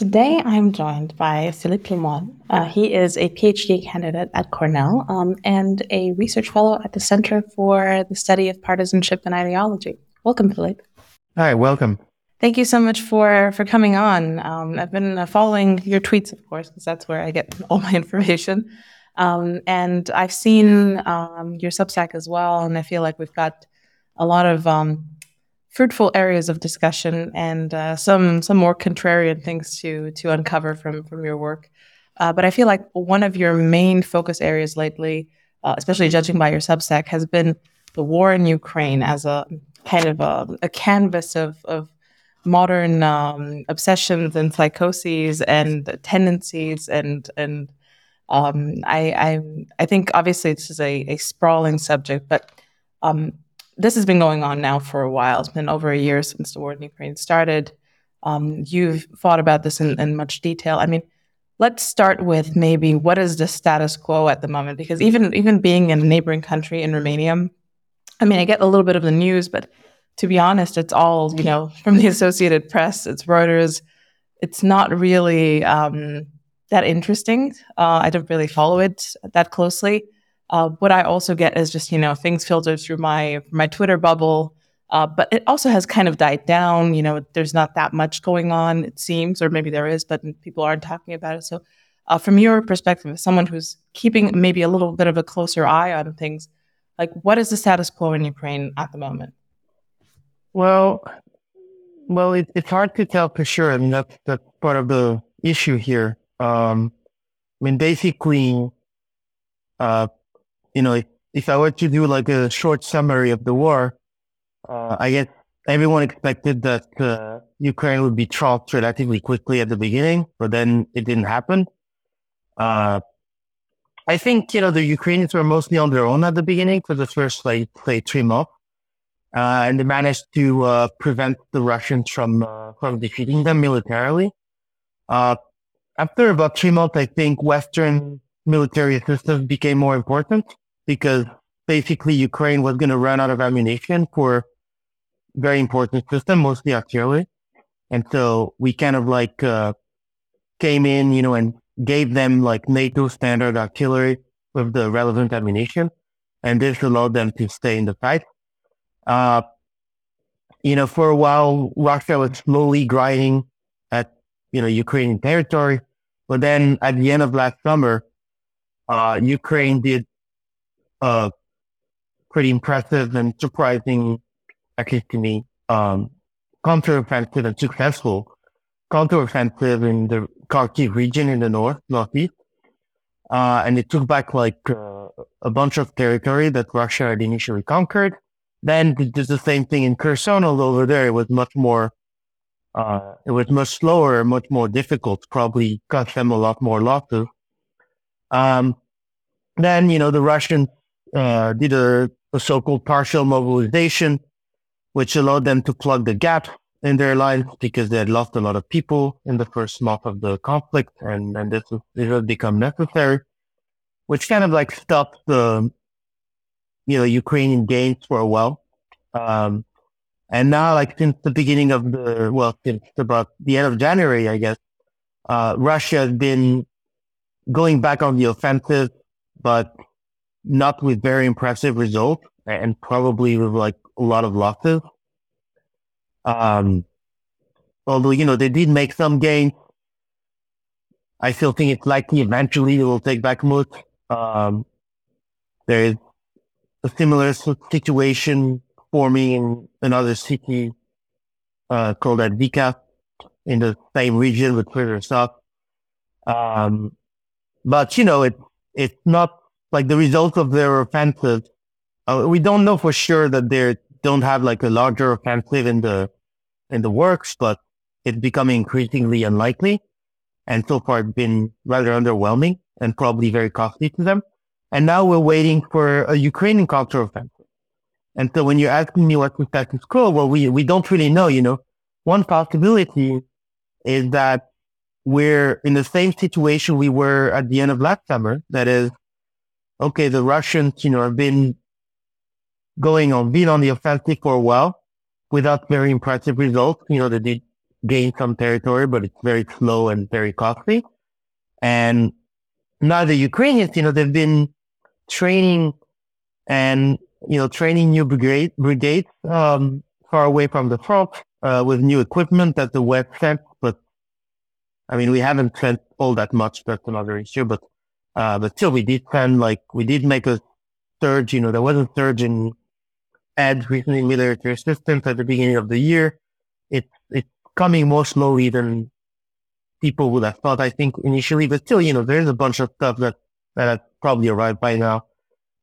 Today, I'm joined by Philippe Lemoine. Uh, he is a PhD candidate at Cornell um, and a research fellow at the Center for the Study of Partisanship and Ideology. Welcome, Philippe. Hi, welcome. Thank you so much for for coming on. Um, I've been uh, following your tweets, of course, because that's where I get all my information. Um, and I've seen um, your Substack as well, and I feel like we've got a lot of um, fruitful areas of discussion and uh, some some more contrarian things to to uncover from from your work. Uh, but I feel like one of your main focus areas lately, uh, especially judging by your Substack, has been the war in Ukraine as a kind of a, a canvas of of modern um, obsessions and psychoses and tendencies and and um, I, I I think obviously this is a, a sprawling subject, but um, this has been going on now for a while. It's been over a year since the war in Ukraine started. Um, you've thought about this in, in, much detail. I mean, let's start with maybe what is the status quo at the moment? Because even even being in a neighboring country in Romania, I mean, I get a little bit of the news, but to be honest, it's all you know from the Associated Press, it's Reuters. It's not really um, that interesting. Uh, I don't really follow it that closely. Uh, what I also get is just you know things filtered through my my Twitter bubble, uh, but it also has kind of died down. You know, there's not that much going on, it seems, or maybe there is, but people aren't talking about it. So, uh, from your perspective, as someone who's keeping maybe a little bit of a closer eye on things, like what is the status quo in Ukraine at the moment? Well, well, it, it's hard to tell for sure. I mean, that's that's part of the issue here. Um, I mean, basically, uh, you know, if, if I were to do like a short summary of the war, uh, I guess everyone expected that uh, Ukraine would be troughed relatively quickly at the beginning, but then it didn't happen. Uh, I think, you know, the Ukrainians were mostly on their own at the beginning for the first, like, say, three months. Uh, and they managed to uh, prevent the Russians from uh, from defeating them militarily. after about three months, I think Western military assistance became more important because basically Ukraine was going to run out of ammunition for very important system, mostly artillery. And so we kind of like, uh, came in, you know, and gave them like NATO standard artillery with the relevant ammunition. And this allowed them to stay in the fight. Uh, you know, for a while, Russia was slowly grinding at, you know, Ukrainian territory. But then at the end of last summer, uh, Ukraine did a pretty impressive and surprising, at least to me, um, counteroffensive and successful counteroffensive in the Kharkiv region in the north, northeast. Uh, and it took back like uh, a bunch of territory that Russia had initially conquered. Then it did the same thing in Kherson, although over there it was much more, uh, it was much slower, much more difficult, probably cost them a lot more losses. Um, then, you know, the Russians uh, did a, a so-called partial mobilization, which allowed them to plug the gap in their line because they had lost a lot of people in the first month of the conflict, and, and this, was, this has become necessary, which kind of like stopped the, you know, Ukrainian gains for a while. Um, and now, like since the beginning of the, well, since about the end of January, I guess, uh, Russia has been going back on the offensive, but not with very impressive results and probably with like a lot of losses. Um, although, you know, they did make some gains. I still think it's likely eventually they will take Bakhmut. Um, there is a similar situation forming in another city, uh, called Avdiivka in the same region with further south. Um, but you know, it, it's not like the results of their offensive, uh, we don't know for sure that they don't have like a larger offensive in the in the works, but it's becoming increasingly unlikely. And so far, it's been rather underwhelming and probably very costly to them. And now we're waiting for a Ukrainian counteroffensive. And so when you're asking me what's the status quo, well, we, we don't really know, you know. One possibility is that we're in the same situation we were at the end of last summer. That is, okay, the Russians, you know, have been going on, been on the offensive for a while without very impressive results. You know, they did gain some territory, but it's very slow and very costly. And now the Ukrainians, you know, they've been training and, you know, training new brigade, brigades, um, far away from the front, uh, with new equipment that the West sent. But I mean, we haven't sent all that much. That's another issue, but, uh, but still we did send, like, we did make a surge, you know, there was a surge in add recently military assistance at the beginning of the year. It's, it's coming more slowly than people would have thought, I think, initially, but still, you know, there's a bunch of stuff that, that has probably arrived by now.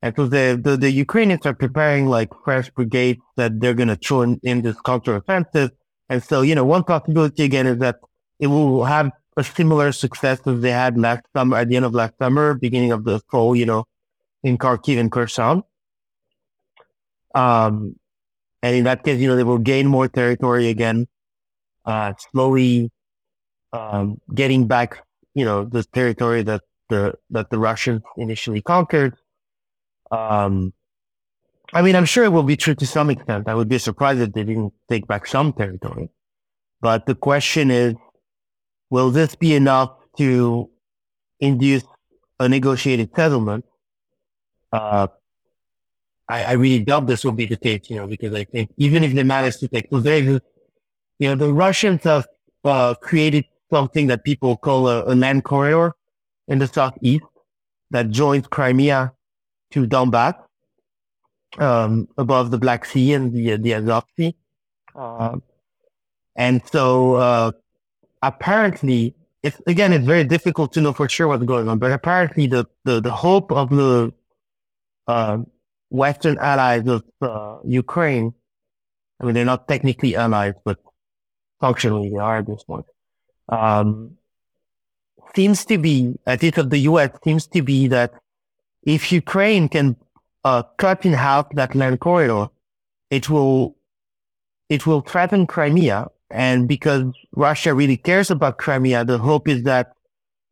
And so the, the, the Ukrainians are preparing like fresh brigades that they're going to throw in, in this counteroffensive. And so, you know, one possibility again is that it will have a similar success as they had last summer, at the end of last summer, beginning of the fall, you know, in Kharkiv and Kherson. Um, and in that case, you know, they will gain more territory again, uh, slowly, um, getting back, you know, the territory that the, that the Russians initially conquered. Um, I mean, I'm sure it will be true to some extent. I would be surprised if they didn't take back some territory. But the question is, will this be enough to induce a negotiated settlement? Uh, I, I really doubt this will be the case, you know, because I think even if they manage to take, so you know, the Russians have uh, created something that people call a, a, land corridor in the southeast that joins Crimea to Donbass, um, above the Black Sea and the the Azov Sea, uh, and so uh, apparently, it's again, it's very difficult to know for sure what's going on, but apparently, the the, the hope of the uh, Western allies of uh, Ukraine, I mean, they're not technically allies, but functionally they are at this point, um, seems to be, at least of the US, seems to be that if Ukraine can uh, cut in half that land corridor, it will, it will threaten Crimea. And because Russia really cares about Crimea, the hope is that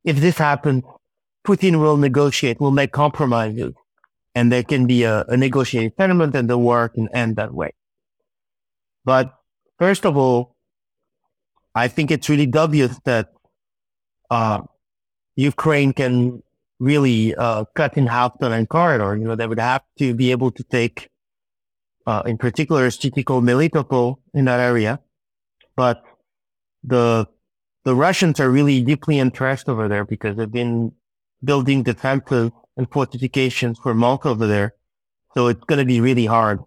if this happens, Putin will negotiate, will make compromises and there can be a, a negotiated settlement and the war can end that way. But first of all, I think it's really obvious that uh, Ukraine can really uh, cut in half the land corridor. You know, they would have to be able to take, uh, in particular, called Melitopol in that area. But the the Russians are really deeply entrenched over there because they've been building defenses and fortifications for months over there. So it's going to be really hard.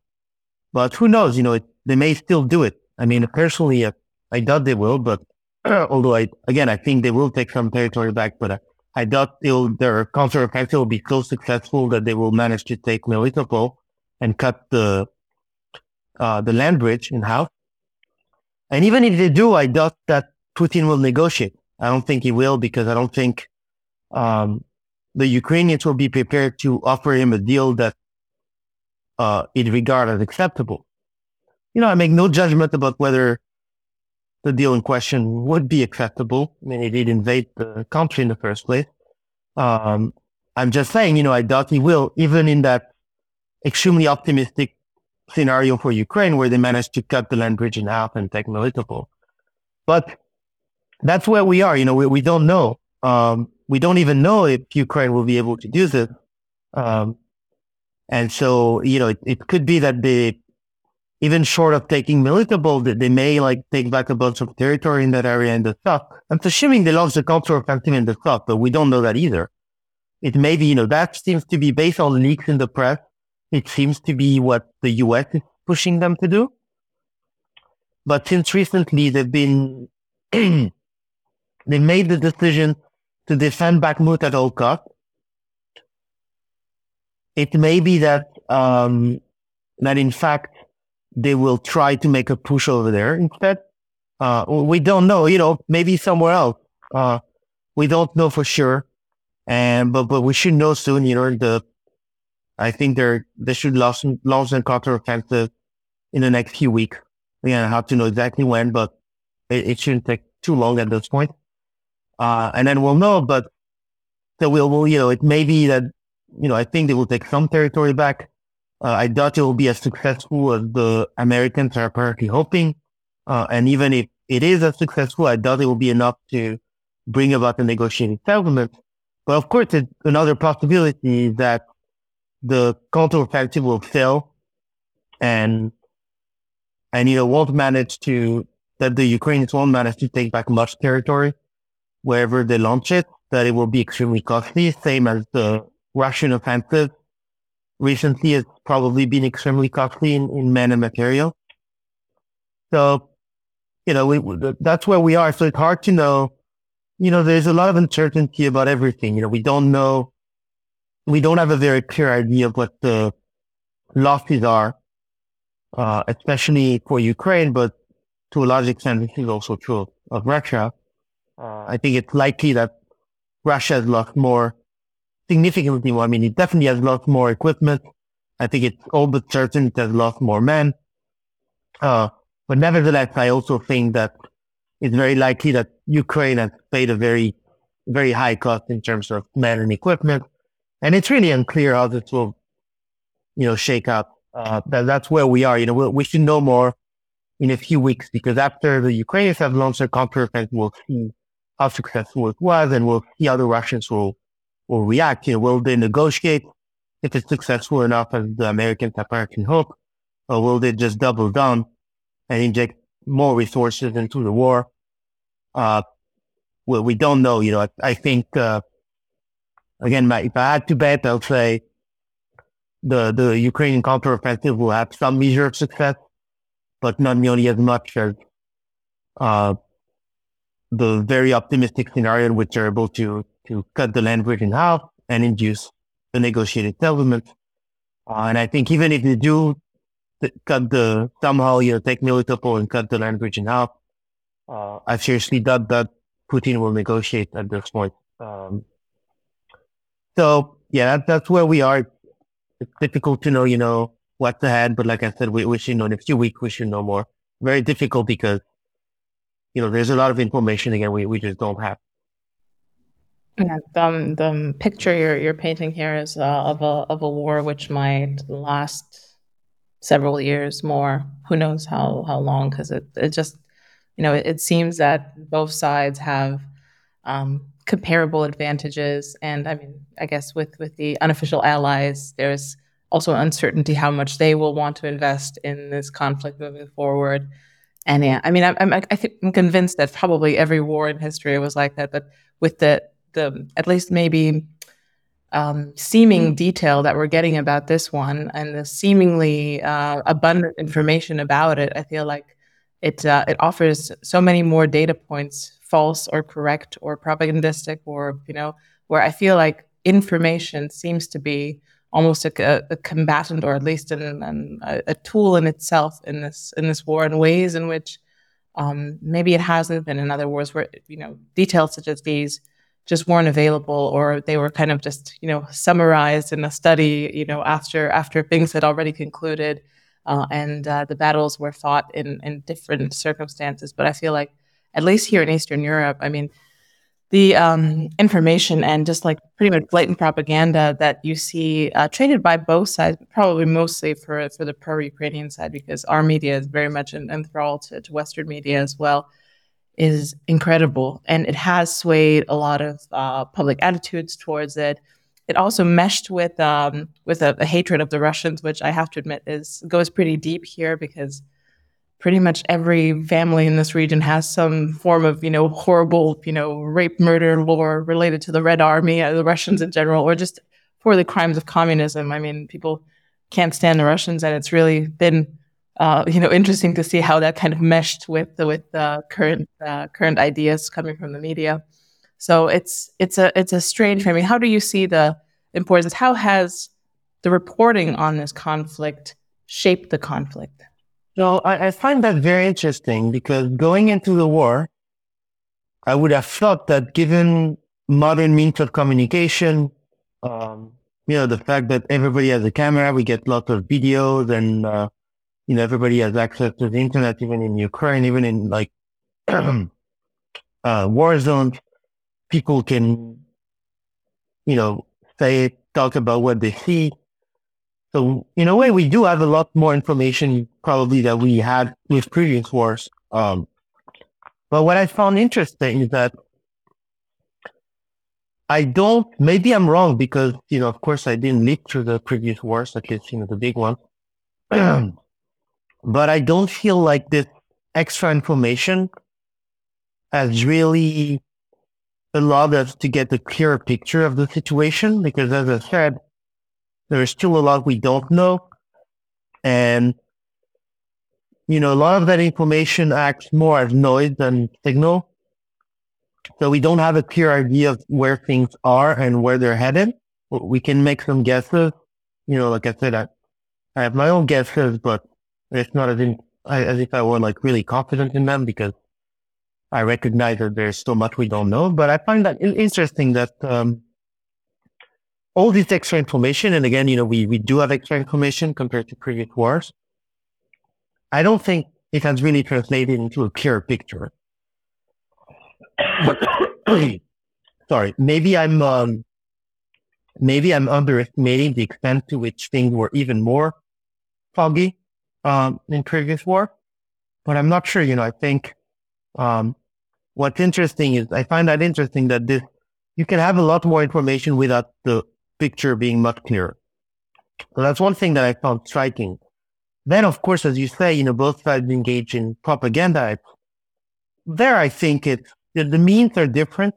But who knows? You know, it, they may still do it. I mean, personally, uh, I doubt they will, but although I, again, I think they will take some territory back, but uh, I doubt they'll, their counteroffensive will be so successful that they will manage to take Melitopol and cut the, uh, the land bridge in half. And even if they do, I doubt that Putin will negotiate. I don't think he will because I don't think, um, the Ukrainians will be prepared to offer him a deal that uh, it regard as acceptable. You know, I make no judgment about whether the deal in question would be acceptable. I mean, he did invade the country in the first place. Um, I'm just saying, you know, I doubt he will, even in that extremely optimistic scenario for Ukraine where they managed to cut the land bridge in half and take Melitopol. But that's where we are. You know, we, we don't know. Um, we don't even know if Ukraine will be able to do this. Um, and so, you know, it, it, could be that they, even short of taking Melitopol, that they may like take back a bunch of territory in that area in the south. I'm assuming they launched a counteroffensive in the south, but we don't know that either. It may be, you know, that seems to be based on leaks in the press. It seems to be what the U.S. is pushing them to do. But since recently they've been, they made the decision to defend Bakhmut at all costs. It may be that um, that in fact they will try to make a push over there instead. Uh, we don't know, you know, maybe somewhere else. Uh, we don't know for sure. And, but, but we should know soon, you know, the, I think they're, they should launch, launch a counteroffensive in the next few weeks. Again, I have to know exactly when, but it, it shouldn't take too long at this point. Uh, and then we'll know, but so we'll, we'll, you know, it may be that, you know, I think they will take some territory back. Uh, I doubt it will be as successful as the Americans are apparently hoping. Uh, and even if it is as successful, I doubt it will be enough to bring about a negotiated settlement. But of course, it's another possibility is that the counteroffensive will fail and, and, you know, won't manage to, that the Ukrainians won't manage to take back much territory wherever they launch it, that it will be extremely costly, same as the Russian offensive recently has probably been extremely costly in, in men and material. So, you know, we, that's where we are. So it's hard to know, you know, there's a lot of uncertainty about everything. You know, we don't know, we don't have a very clear idea of what the losses are, uh, especially for Ukraine, but to a large extent, this is also true of Russia. Uh, I think it's likely that Russia has lost more, significantly more. I mean, it definitely has lost more equipment. I think it's all but certain it has lost more men. Uh, but nevertheless, I also think that it's very likely that Ukraine has paid a very, very high cost in terms of men and equipment. And it's really unclear how this will, you know, shake out. Uh, that, that's where we are. You know, we, we should know more in a few weeks because after the Ukrainians have launched their counteroffensive, we'll see how successful it was, and we'll see how the Russians will will react. You know, will they negotiate if it's successful enough as the Americans apparently hope, or will they just double down and inject more resources into the war? Uh, well, we don't know. You know, I, I think uh, again, if I had to bet, I'll say the the Ukrainian counteroffensive will have some measure of success, but not nearly as much as uh, the very optimistic scenario in which they're able to, to cut the land bridge in half and induce the negotiated settlement. Uh, and I think even if they do cut the, somehow, you know, take Melitopol and cut the land bridge in half, uh, I seriously doubt that Putin will negotiate at this point. Um, so yeah, that, that's where we are. It's difficult to know, you know, what's ahead. But like I said, we, we should know in a few weeks, we should know more. Very difficult because you know, there's a lot of information again we, we just don't have. Yeah, the, the picture you're, you're painting here is uh, of a of a war which might last several years more. Who knows how how long? Because it it just you know it, it seems that both sides have um, comparable advantages, and I mean I guess with with the unofficial allies, there's also uncertainty how much they will want to invest in this conflict moving forward. And yeah, I mean, I'm, I'm, I think I'm convinced that probably every war in history was like that. But with the, the at least maybe um, seeming detail that we're getting about this one and the seemingly uh, abundant information about it, I feel like it uh, it offers so many more data points, false or correct or propagandistic, or you know, where I feel like information seems to be almost a, a, combatant or at least an, an, a tool in itself in this in this war in ways in which um, maybe it hasn't been. In other wars where you know details such as these just weren't available or they were kind of just you know summarized in a study you know after after things had already concluded uh, and uh, the battles were fought in in different circumstances. But i feel like at least here in eastern europe i mean the um, information and just like pretty much blatant propaganda that you see uh, traded by both sides, probably mostly for for the pro-Ukrainian side, because our media is very much enthralled to, to Western media as well, is incredible, and it has swayed a lot of uh, public attitudes towards it. It also meshed with um, with a, a hatred of the Russians, which I have to admit is goes pretty deep here because pretty much every family in this region has some form of, you know, horrible, you know, rape, murder lore related to the Red Army, uh, the Russians in general, or just for the crimes of communism. I mean, people can't stand the Russians, and it's really been, uh, you know, interesting to see how that kind of meshed with the, with the current uh, current ideas coming from the media. So it's it's a it's a strange. I mean, how do you see the importance? How has the reporting on this conflict shaped the conflict? So I, I, find that very interesting because going into the war, I would have thought that given modern means of communication, um, you know, the fact that everybody has a camera, we get lots of videos and, uh, you know, everybody has access to the internet, even in Ukraine, even in like, uh, war zones, people can, you know, say, talk about what they see. So in a way, we do have a lot more information probably that we had with previous wars. Um, But what I found interesting is that I don't, maybe I'm wrong because, you know, of course I didn't live through the previous wars, at least, you know, the big ones. but I don't feel like this extra information has really allowed us to get a clearer picture of the situation because as I said, there is still a lot we don't know. And, you know, a lot of that information acts more as noise than signal. So we don't have a clear idea of where things are and where they're headed. We can make some guesses. You know, like I said, I, I have my own guesses, but it's not as, in, as if I were like really confident in them because I recognize that there's so much we don't know. But I find that interesting that um, all this extra information, and again, you know, we, we do have extra information compared to previous wars. I don't think it has really translated into a clear picture. sorry, maybe I'm um, maybe I'm underestimating the extent to which things were even more foggy um, in previous war, but I'm not sure. You know, I think um, what's interesting is I find that interesting that this you can have a lot more information without the picture being much clearer. So that's one thing that I found striking. Then, of course, as you say, you know, both sides engage in propaganda. There, I think it the, the means are different,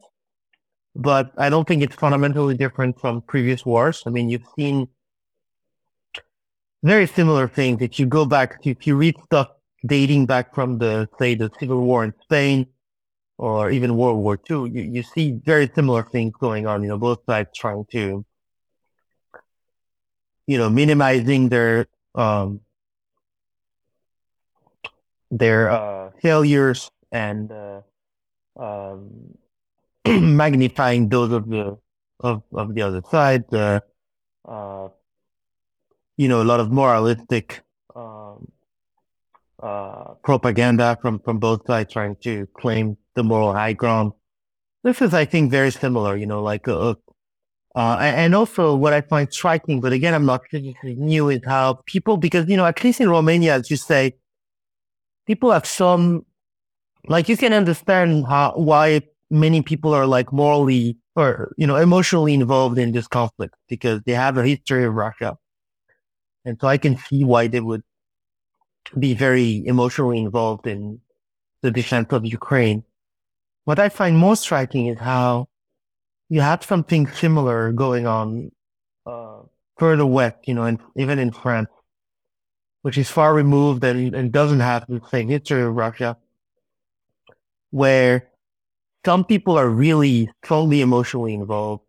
but I don't think it's fundamentally different from previous wars. I mean, you've seen very similar things. If you go back, if you read stuff dating back from the, say, the Civil War in Spain or even World War II, you, you see very similar things going on, you know, both sides trying to you know, minimizing their um, their uh, failures and uh, um, magnifying those of the of, of the other side. Uh, uh, you know, a lot of moralistic um, uh, propaganda from from both sides trying to claim the moral high ground. This is, I think, very similar. You know, like a, uh, and also what I find striking, but again, I'm not particularly new is how people, because, you know, at least in Romania, as you say, people have some, like you can understand how, why many people are like morally or, you know, emotionally involved in this conflict because they have a history of Russia. And so I can see why they would be very emotionally involved in the defense of Ukraine. What I find most striking is how you had something similar going on uh, further west, you know, and even in France, which is far removed and, and doesn't have the same history of Russia, where some people are really strongly emotionally involved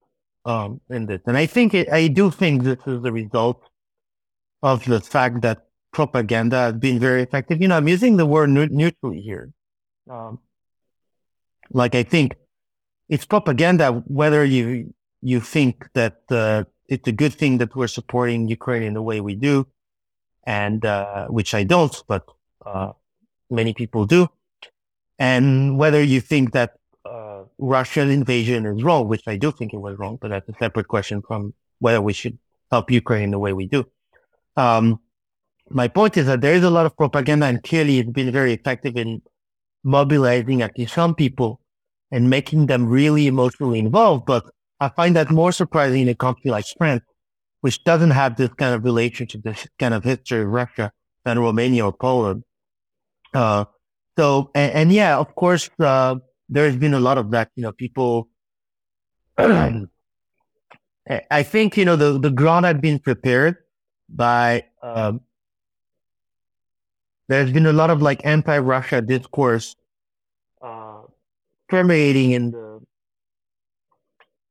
um, in this. And I think it, I do think this is the result of the fact that propaganda has been very effective. You know, I'm using the word neutrally here. Um, like I think it's propaganda, whether you you think that uh, it's a good thing that we're supporting Ukraine in the way we do, and uh, which I don't, but uh, many people do, and whether you think that uh, Russian invasion is wrong, which I do think it was wrong, but that's a separate question from whether we should help Ukraine in the way we do. Um, my point is that there is a lot of propaganda, and clearly it's been very effective in mobilizing at least some people and making them really emotionally involved. But I find that more surprising in a company like France, which doesn't have this kind of relationship, this kind of history of Russia than Romania or Poland. Uh, so, and, and, yeah, of course, uh, there's been a lot of that, you know, people, I think, you know, the, the ground had been prepared by, um, there's been a lot of like anti-Russia discourse permeating in the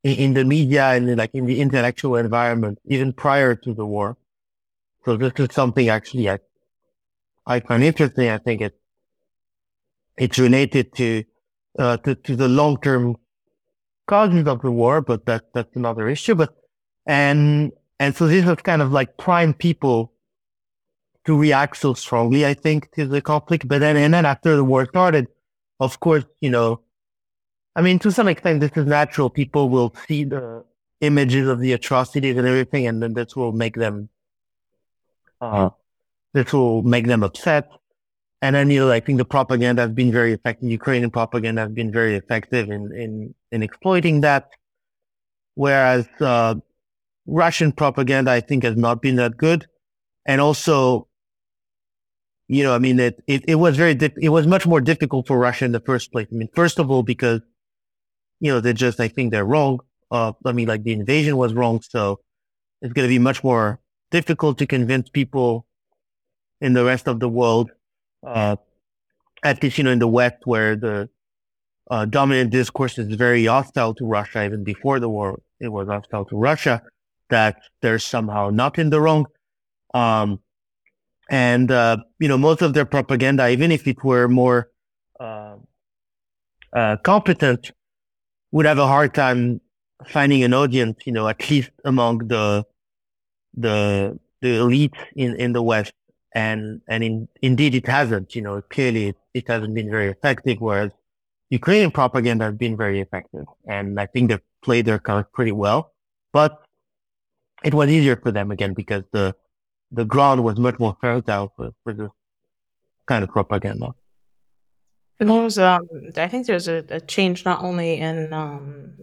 in the media and like in the intellectual environment even prior to the war. So this is something actually I I find interesting. I think it it's related to uh, to, to the long term causes of the war, but that that's another issue. But and and so this was kind of like prime people to react so strongly, I think, to the conflict. But then and then after the war started, of course, you know, I mean, to some extent, this is natural. People will see the images of the atrocities and everything, and then this will make them, uh, this will make them upset. and then, you know, I think the propaganda has been very effective. Ukrainian propaganda has been very effective in, in, in exploiting that. Whereas, uh, Russian propaganda, I think has not been that good. And also, you know, I mean, it, it, it was very, it was much more difficult for Russia in the first place. I mean, first of all, because, you know, they just, I think they're wrong. Uh, I mean, like the invasion was wrong. So it's going to be much more difficult to convince people in the rest of the world, uh, at least, you know, in the West where the uh, dominant discourse is very hostile to Russia, even before the war, it was hostile to Russia, that they're somehow not in the wrong. Um, and, uh, you know, most of their propaganda, even if it were more, uh, uh, competent, would have a hard time finding an audience, you know, at least among the, the, the elite in, in the West. And, and in, indeed it hasn't, you know, clearly it, it hasn't been very effective, whereas Ukrainian propaganda has been very effective. And I think they've played their cards pretty well, but it was easier for them again because the, the ground was much more fertile for, for this kind of propaganda. Um, I think there's a, a change not only in, um,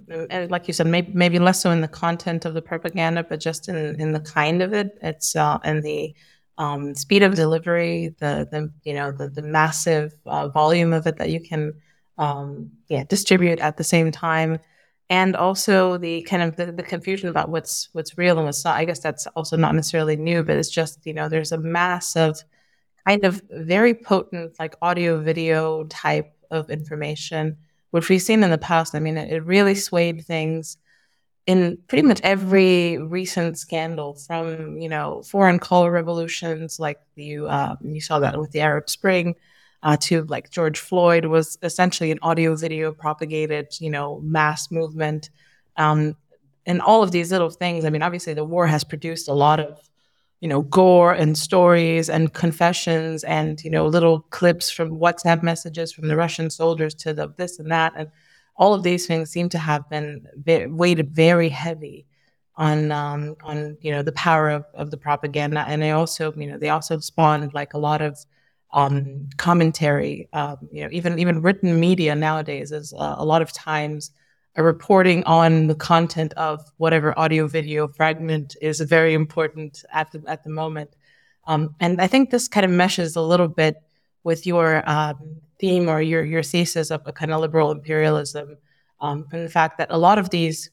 like you said, maybe maybe less so in the content of the propaganda, but just in, in the kind of it. It's uh, in the um, speed of delivery, the the you know the the massive uh, volume of it that you can um, yeah distribute at the same time, and also the kind of the, the confusion about what's what's real and what's not. I guess that's also not necessarily new, but it's just you know there's a mass of kind of very potent, like audio video type of information, which we've seen in the past. I mean, it, it really swayed things in pretty much every recent scandal from, you know, foreign color revolutions, like you, uh, you saw that with the Arab Spring, uh, to like George Floyd was essentially an audio video propagated, you know, mass movement. Um, and all of these little things. I mean, obviously, the war has produced a lot of you know, gore and stories and confessions and, you know, little clips from WhatsApp messages from the Russian soldiers to the this and that. And all of these things seem to have been very, weighted very heavy on, um, on, you know, the power of, of the propaganda. And they also, you know, they also spawned like a lot of, um, commentary, um, you know, even, even written media nowadays is uh, a lot of times a reporting on the content of whatever audio video fragment is very important at the at the moment. Um, and I think this kind of meshes a little bit with your um, theme or your your thesis of a kind of liberal imperialism, um, from the fact that a lot of these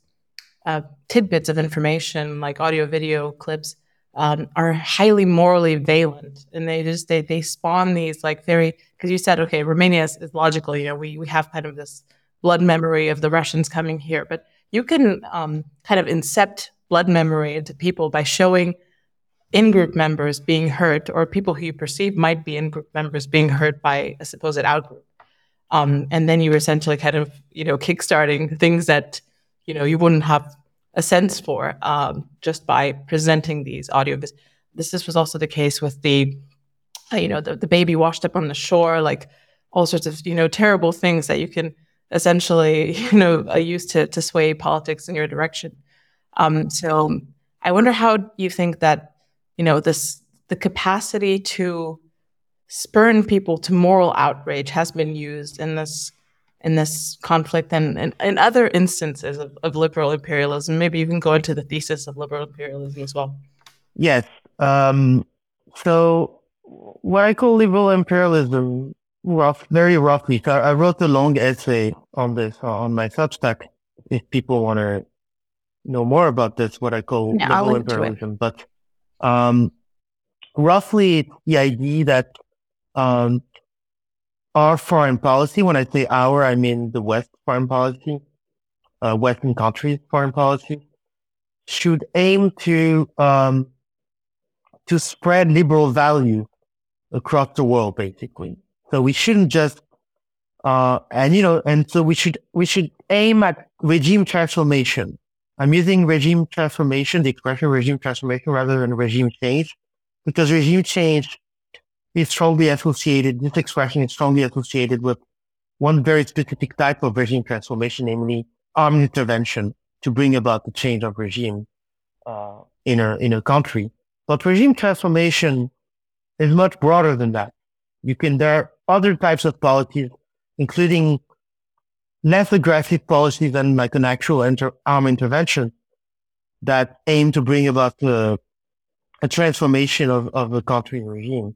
uh, tidbits of information, like audio video clips, um, are highly morally valent, and they just they they spawn these like very because you said okay, Romania is, is logical. You know, we we have kind of this blood memory of the Russians coming here, but you can um, kind of incept blood memory into people by showing in group members being hurt or people who you perceive might be in group members being hurt by a supposed out group. Um, and then you're essentially kind of, you know, kickstarting things that, you know, you wouldn't have a sense for um, just by presenting these audio. This, this was also the case with the, uh, you know, the, the baby washed up on the shore, like all sorts of, you know, terrible things that you can essentially, you know, used to to sway politics in your direction. Um, so I wonder how you think that, you know, this the capacity to spurn people to moral outrage has been used in this in this conflict and in other instances of, of, liberal imperialism. Maybe you can go into the thesis of liberal imperialism as well. Yes. Um, so what I call liberal imperialism rough, very roughly. So I wrote a long essay on this uh, on my Substack. If people want to know more about this, what I call yeah, liberal imperialism, but um, roughly the idea that um, our foreign policy, when I say our, I mean the West foreign policy, uh, Western countries foreign policy, should aim to um, to spread liberal values across the world, basically. So we shouldn't just, uh, and you know, and so we should, we should aim at regime transformation. I'm using regime transformation, the expression regime transformation rather than regime change, because regime change is strongly associated, this expression is strongly associated with one very specific type of regime transformation, namely armed intervention to bring about the change of regime, uh, in a, in a country. But regime transformation is much broader than that You can, there other types of policies, including less aggressive policies than like an actual inter- arm intervention that aim to bring about a, a transformation of, of the country regime.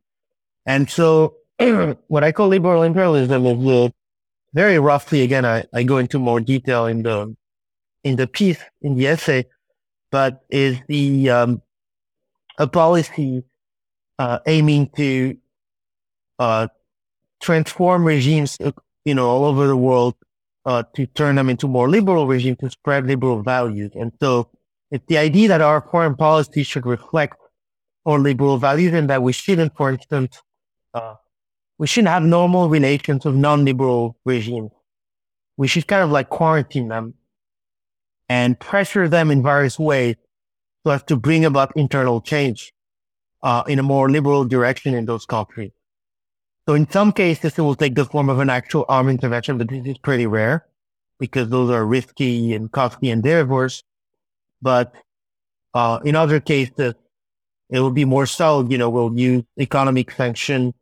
And so what I call liberal imperialism is uh, very roughly, again, I, I go into more detail in the, in the piece, in the essay, but is the, um, a policy, uh, aiming to, uh, transform regimes, uh, you know, all over the world, uh, to turn them into more liberal regimes, to spread liberal values. And so it's the idea that our foreign policy should reflect our liberal values and that we shouldn't, for instance, uh, we shouldn't have normal relations with non-liberal regimes. We should kind of like quarantine them and pressure them in various ways so as to bring about internal change uh, in a more liberal direction in those countries. So in some cases, it will take the form of an actual armed intervention, but this is pretty rare because those are risky and costly endeavors. But uh, in other cases, it will be more so, you know, we'll use economic sanction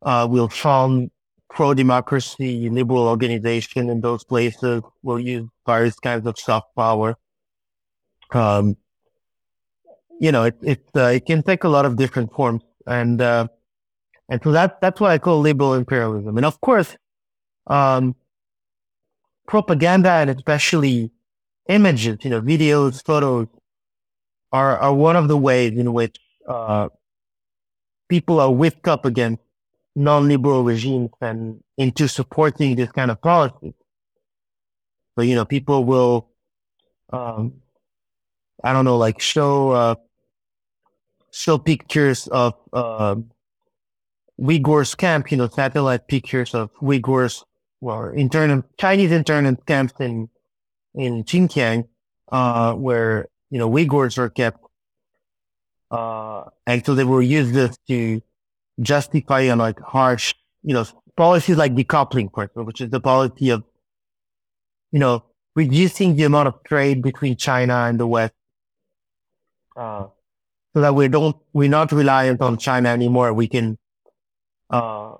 uh, we'll fund pro-democracy liberal organization in those places. We'll use various kinds of soft power. Um, you know, it it uh, it can take a lot of different forms, and uh, and so that that's what I call liberal imperialism. And of course, um, propaganda and especially images, you know, videos, photos, are are one of the ways in which uh, people are whipped up against non-liberal regimes and into supporting this kind of policy. So, you know, people will, um, I don't know, like show, uh, show pictures of, uh, Uyghurs camp, you know, satellite pictures of Uyghurs, well, internment, Chinese internment camps in, in Xinjiang, uh, where, you know, Uyghurs are kept. Uh, and so they were used this to, justify on like harsh, you know, policies like decoupling, for example, which is the policy of, you know, reducing the amount of trade between China and the West, uh, so that we don't, we're not reliant on China anymore. We can, uh,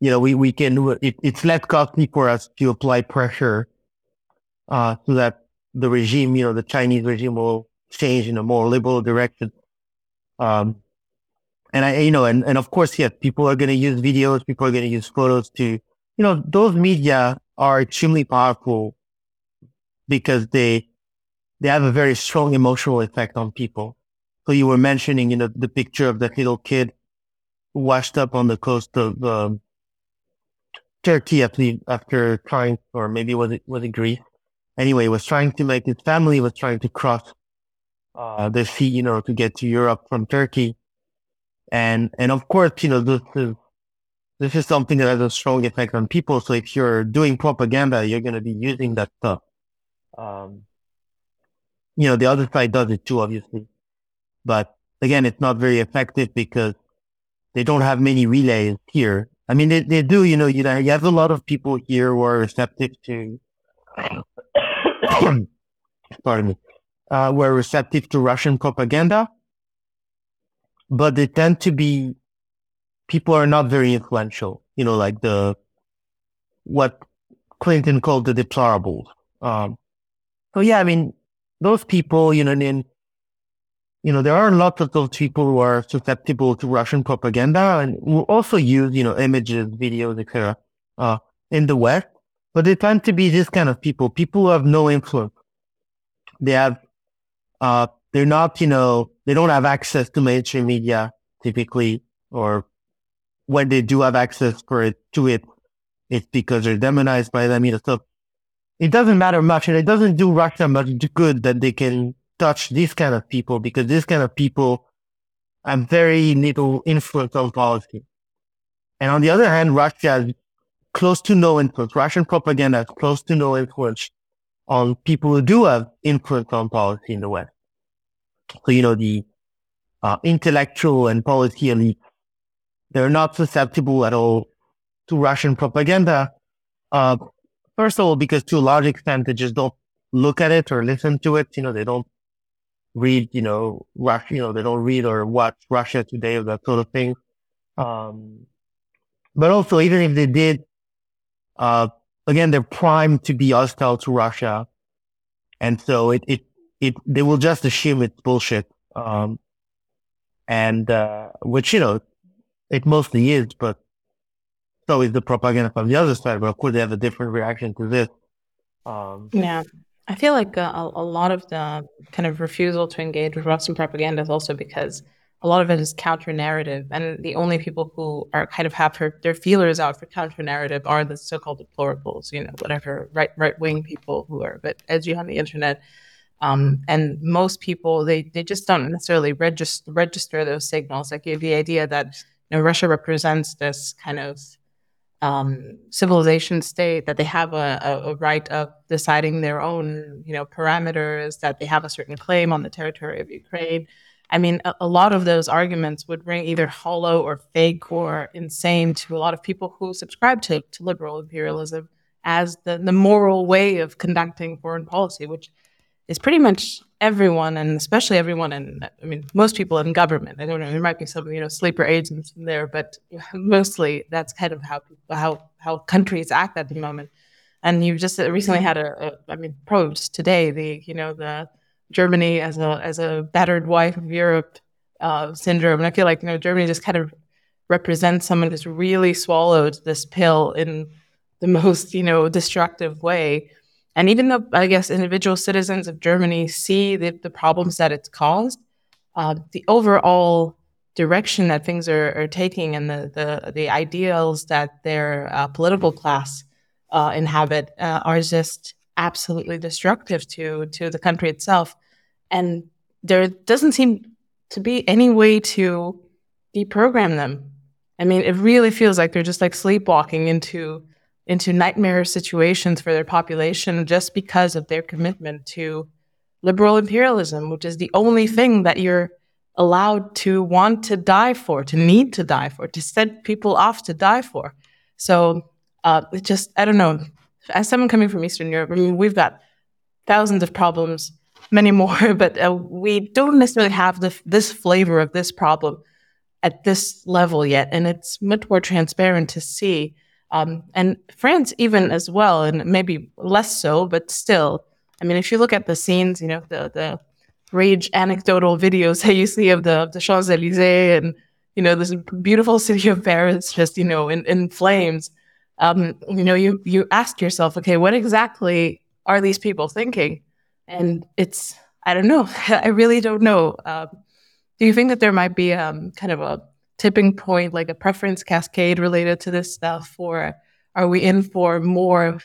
you know, we, we can, it, it's less costly for us to apply pressure, uh, so that the regime, you know, the Chinese regime will change in a more liberal direction. Um, and I, you know, and, and of course, yes, people are going to use videos, people are going to use photos to, you know, those media are extremely powerful because they, they have a very strong emotional effect on people. So you were mentioning, you know, the picture of that little kid washed up on the coast of um, Turkey after, after trying, or maybe was it was it Greece? Anyway, was trying to make his family was trying to cross uh, the sea, you know, to get to Europe from Turkey, and, and of course, you know, this is, this is something that has a strong effect on people. So if you're doing propaganda, you're going to be using that stuff. Um, you know, the other side does it too, obviously. But again, it's not very effective because they don't have many relays here. I mean, they, they do, you know, you know, you have a lot of people here who are receptive to, pardon me, uh, were receptive to Russian propaganda but they tend to be people are not very influential. You know, like the what Clinton called the deplorables. Um, so yeah, I mean, those people, you know, and you know, there are lots of those people who are susceptible to Russian propaganda and who also use, you know, images, videos, etc. Uh, in the West, but they tend to be this kind of people, people who have no influence. They have, uh, they're not, you know, they don't have access to mainstream media typically, or when they do have access for it to it, it's because they're demonized by them, you know. So it doesn't matter much, and it doesn't do Russia much good that they can touch these kind of people because these kind of people have very little influence on policy. And on the other hand, Russia has close to no influence. Russian propaganda has close to no influence on people who do have influence on policy in the West. So, you know, the uh, intellectual and policy elite, they're not susceptible at all to Russian propaganda. Uh, first of all, because to a large extent, they just don't look at it or listen to it. You know, they don't read, you know, Russia, you know, they don't read or watch Russia Today or that sort of thing. Um, but also, even if they did, uh, again, they're primed to be hostile to Russia. And so it, it, it, they will just assume it's bullshit. Um, and, uh, which, you know, it mostly is, but so is the propaganda from the other side. But of course, they have a different reaction to this. Um, yeah. I feel like uh, a, a, lot of the kind of refusal to engage with Russian propaganda is also because a lot of it is counter narrative, and the only people who are kind of have her, their feelers out for counter narrative are the so-called deplorables, you know, whatever right right wing people who are a bit edgy on the internet. Um, and most people they they just don't necessarily register register those signals. Like the idea that you know Russia represents this kind of um, civilization state, that they have a, a, a, right of deciding their own, you know, parameters, that they have a certain claim on the territory of Ukraine. I mean, a, a, lot of those arguments would ring either hollow or fake or insane to a lot of people who subscribe to, to liberal imperialism as the, the moral way of conducting foreign policy, which is pretty much everyone, and especially everyone in, I mean, most people in government. I don't know, there might be some, you know, sleeper agents in there, but mostly that's kind of how people, how how countries act at the moment. And you just recently had a, a I mean, probed today the, you know, the Germany as a as a battered wife of Europe uh, syndrome, and I feel like you know Germany just kind of represents someone who's really swallowed this pill in the most you know destructive way and even though I guess individual citizens of Germany see the, the problems that it's caused, uh, the overall direction that things are, are taking and the, the, the ideals that their uh, political class uh, inhabit uh, are just absolutely destructive to, to the country itself. And there doesn't seem to be any way to deprogram them. I mean, it really feels like they're just like sleepwalking into into nightmare situations for their population just because of their commitment to liberal imperialism, which is the only thing that you're allowed to want to die for, to need to die for, to send people off to die for. So uh, it just, I don't know. As someone coming from Eastern Europe, I mean, we've got thousands of problems, many more, but uh, we don't necessarily have the, this flavor of this problem at this level yet. And it's much more transparent to see um, and France, even as well, and maybe less so, but still. I mean, if you look at the scenes, you know, the the rage anecdotal videos that you see of the the Champs Elysees and you know this beautiful city of Paris just you know in, in flames. Um, you know, you you ask yourself, okay, what exactly are these people thinking? And it's I don't know. I really don't know. Um, do you think that there might be um, kind of a tipping point, like a preference cascade related to this stuff, or are we in for more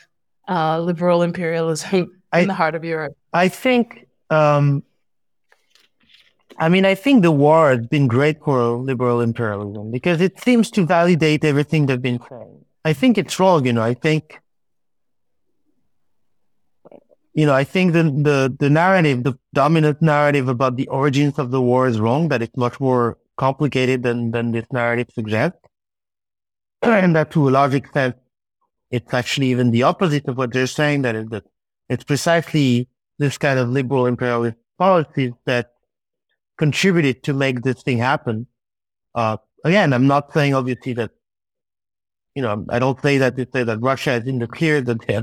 uh, liberal imperialism in I, the heart of Europe? I think. Um, I mean, I think the war has been great for liberal imperialism because it seems to validate everything they've been saying. I think it's wrong, you know. I think, you know, I think the the the narrative, the dominant narrative about the origins of the war is wrong. That it's much more complicated than, than this narrative suggests. and that to a large extent, it's actually even the opposite of what they're saying, that is it's precisely this kind of liberal imperialist policies that contributed to make this thing happen. Uh, again, I'm not saying obviously that, you know, I don't say that to say that Russia is in the clear, that they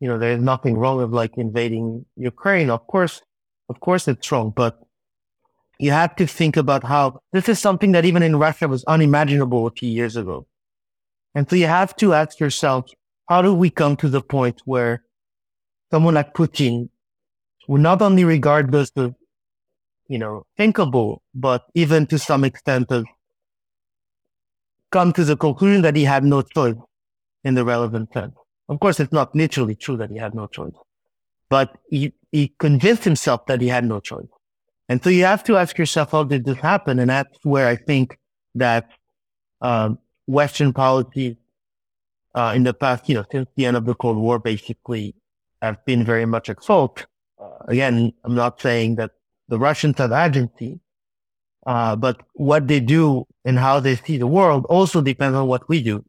you know, there's nothing wrong with like invading Ukraine. Of course, of course it's wrong, but you have to think about how this is something that even in Russia was unimaginable a few years ago. And so you have to ask yourself, how do we come to the point where someone like Putin would not only regard this as, you know, thinkable, but even to some extent come to the conclusion that he had no choice in the relevant sense. Of course, it's not literally true that he had no choice, but he, he convinced himself that he had no choice. And so you have to ask yourself, how did this happen? And that's where I think that um, Western policies uh, in the past, you know, since the end of the Cold War, basically have been very much at fault. Uh, again, I'm not saying that the Russians have agency, uh, but what they do and how they see the world also depends on what we do.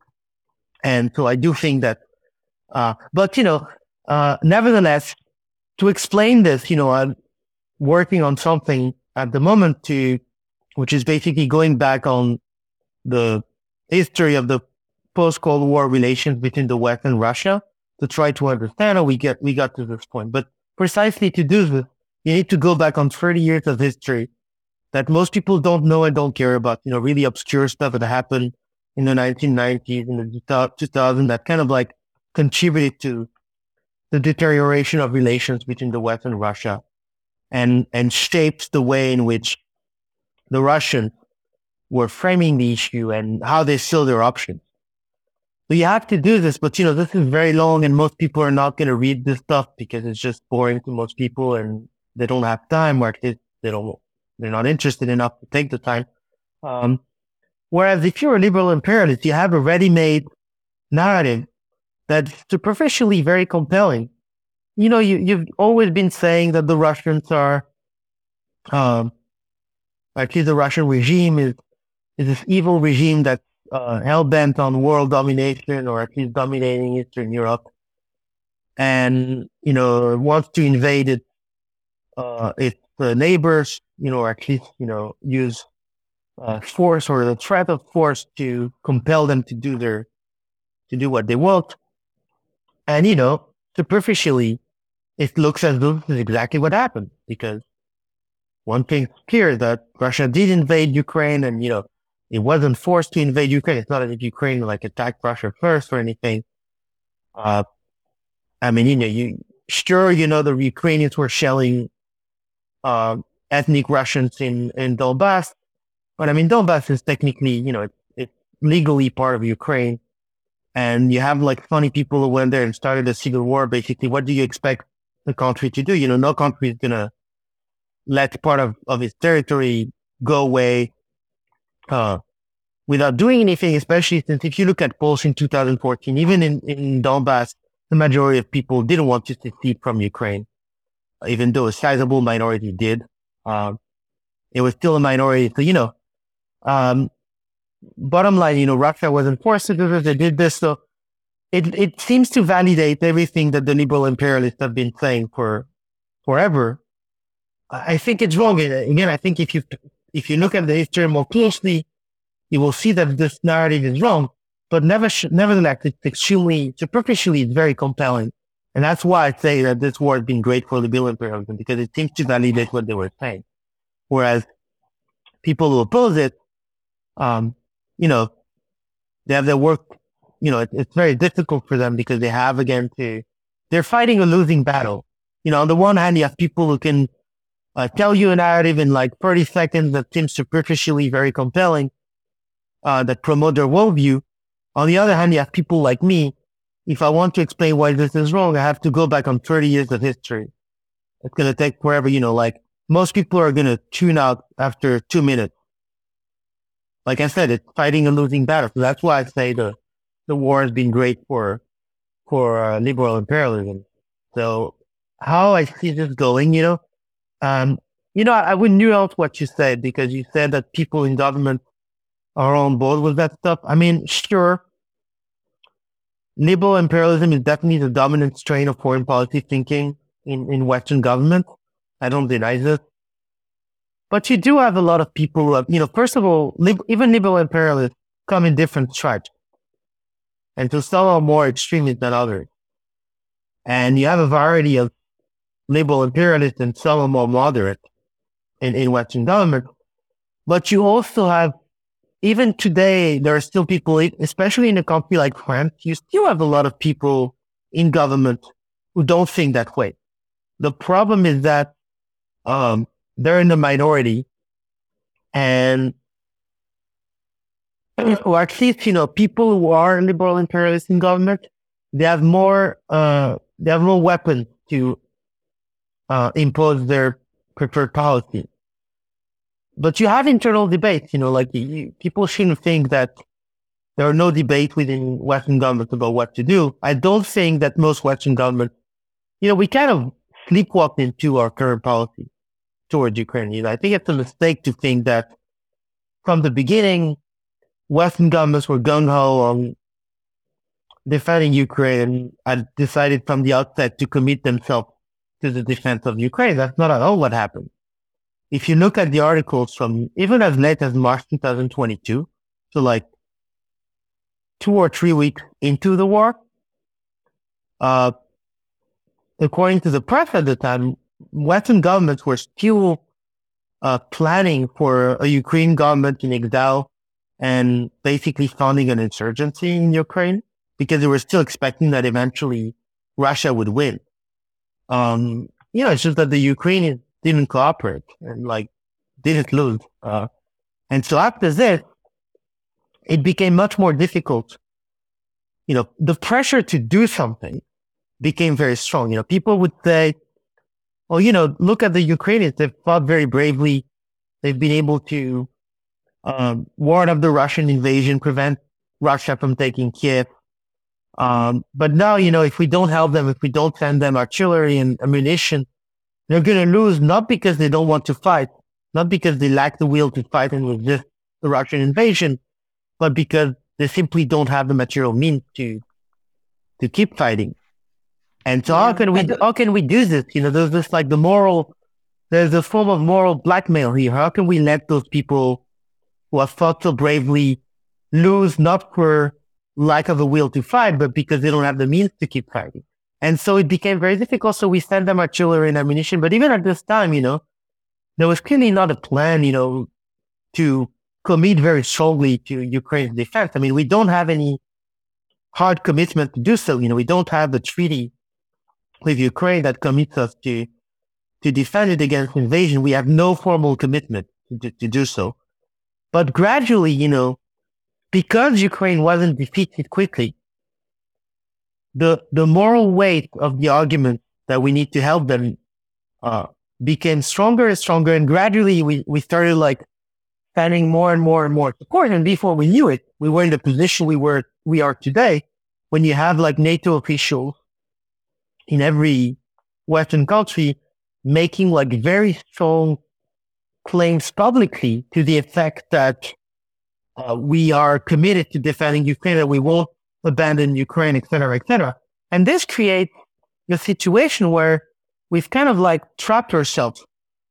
And so I do think that, uh, but you know, uh, nevertheless, to explain this, you know, working on something at the moment to, which is basically going back on the history of the post Cold War relations between the West and Russia to try to understand how we get we got to this point. But precisely to do this, you need to go back on 30 years of history that most people don't know and don't care about. You know, really obscure stuff that happened in the 1990s and the 2000s that kind of like contributed to the deterioration of relations between the West and Russia and, and shaped the way in which the Russians were framing the issue and how they saw their options. So you have to do this, but you know, this is very long and most people are not going to read this stuff because it's just boring to most people and they don't have time or they don't, they're not interested enough to take the time. Um, whereas if you're a liberal imperialist, you have a ready-made narrative that's superficially very compelling. You know, you, you've always been saying that the Russians are, um, least the Russian regime is, is this evil regime that's uh, hell bent on world domination or at least dominating Eastern Europe, and you know wants to invade it, uh, its uh, neighbors, you know, or at least you know use uh, force or the threat of force to compel them to do their to do what they want. And you know, superficially, it looks as though this is exactly what happened because one thing's clear that Russia did invade Ukraine, and you know it wasn't forced to invade Ukraine. It's not as if Ukraine like attacked Russia first or anything. Uh, I mean, you know, you sure you know the Ukrainians were shelling uh, ethnic Russians in in Donbass, but I mean Donbass is technically you know it's, it's legally part of Ukraine, and you have like funny people who went there and started a civil war. Basically, what do you expect the country to do? You know, no country is gonna let part of of its territory go away uh, without doing anything, especially since if you look at polls in 2014, even in, in Donbass, the majority of people didn't want to secede from Ukraine, even though a sizable minority did. Um, it was still a minority. So, you know, um, bottom line, you know, Russia wasn't forced to do this. They did this. So it, it seems to validate everything that the liberal imperialists have been saying for forever. I think it's wrong. Again, I think if you if you look at the history more closely, you will see that this narrative is wrong. But never, nevertheless, it's extremely superficially, it's very compelling. And that's why I say that this war has been great for the liberal imperialism because it seems to validate what they were saying. Whereas people who oppose it, um, you know, they have their work, you know, it, it's very difficult for them because they have again to, they're fighting a losing battle. You know, on the one hand, you have people who can uh, tell you a narrative in like 30 seconds that seems superficially very compelling, uh, that promote their worldview. On the other hand, you have people like me. If I want to explain why this is wrong, I have to go back on 30 years of history. It's going to take forever, you know, like most people are going to tune out after two minutes. Like I said, it's fighting a losing battle. So that's why I say the, the war has been great for, for uh, liberal imperialism. So how I see this going, you know, um, you know, I, I would nuance what you said because you said that people in government are on board with that stuff. I mean, sure, liberal imperialism is definitely the dominant strain of foreign policy thinking in, in Western government. I don't deny this. But you do have a lot of people who have, you know, first of all, lib- even liberal imperialists come in different stripes. And so some are more extremist than others. And you have a variety of liberal imperialist and some are more moderate in, in Western government. But you also have, even today, there are still people, especially in a country like France, you still have a lot of people in government who don't think that way. The problem is that, um, they're in the minority and or at least, you know, people who are liberal imperialists in government, they have more, uh, they have more weapons to uh, impose their preferred policy. But you have internal debates, you know, like you, people shouldn't think that there are no debates within Western governments about what to do. I don't think that most Western governments, you know, we kind of sleepwalked into our current policy towards know, I think it's a mistake to think that from the beginning, Western governments were gung ho on defending Ukraine and decided from the outset to commit themselves to the defense of Ukraine. That's not at all what happened. If you look at the articles from even as late as March 2022, So like two or three weeks into the war, uh, according to the press at the time, Western governments were still uh, planning for a Ukraine government in exile and basically founding an insurgency in Ukraine because they were still expecting that eventually Russia would win. Um, you know, it's just that the Ukrainians didn't cooperate and like didn't lose. Uh, and so after this, it became much more difficult. You know, the pressure to do something became very strong. You know, people would say, well, you know, look at the Ukrainians. They've fought very bravely. They've been able to um, ward off the Russian invasion, prevent Russia from taking Kiev. Um, but now, you know, if we don't help them, if we don't send them artillery and ammunition, they're going to lose not because they don't want to fight, not because they lack the will to fight and resist the Russian invasion, but because they simply don't have the material means to to keep fighting. And so yeah. how can we how can we do this? You know, there's this like the moral there's a form of moral blackmail here. How can we let those people who have fought so bravely lose not for lack of a will to fight, but because they don't have the means to keep fighting? And so it became very difficult. So we sent them artillery and ammunition. But even at this time, you know, there was clearly not a plan, you know, to commit very strongly to Ukraine's defense. I mean, we don't have any hard commitment to do so. You know, we don't have the treaty with Ukraine that commits us to to defend it against invasion. We have no formal commitment to, to do so. But gradually, you know, because Ukraine wasn't defeated quickly, the the moral weight of the argument that we need to help them uh, became stronger and stronger, and gradually we we started like finding more and more and more support. And before we knew it, we were in the position we were we are today, when you have like NATO officials in every Western country making like very strong claims publicly to the effect that uh, we are committed to defending Ukraine, that we won't abandon Ukraine, et cetera, et cetera. And this creates a situation where we've kind of like trapped ourselves,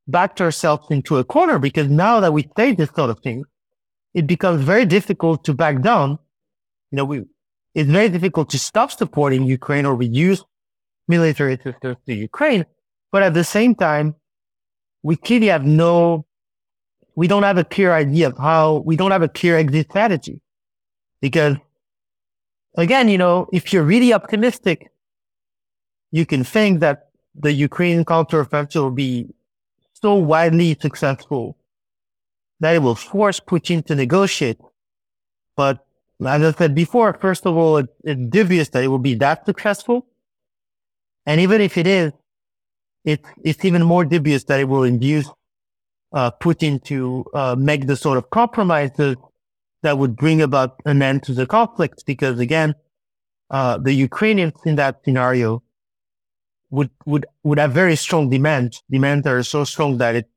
backed ourselves into a corner because now that we say this sort of thing, it becomes very difficult to back down. You know, we, it's very difficult to stop supporting Ukraine or reduce military assistance to Ukraine. But at the same time, we clearly have no, we don't have a clear idea of how, we don't have a clear exit strategy. Because again, you know, if you're really optimistic, you can think that the Ukrainian counteroffensive will be so widely successful that it will force Putin to negotiate. But as I said before, first of all, it, it's dubious that it will be that successful. And even if it is, it, it's even more dubious that it will induce uh, Putin to uh, make the sort of compromises that would bring about an end to the conflict. Because again, uh, the Ukrainians in that scenario would would would have very strong demands. Demands that are so strong that it,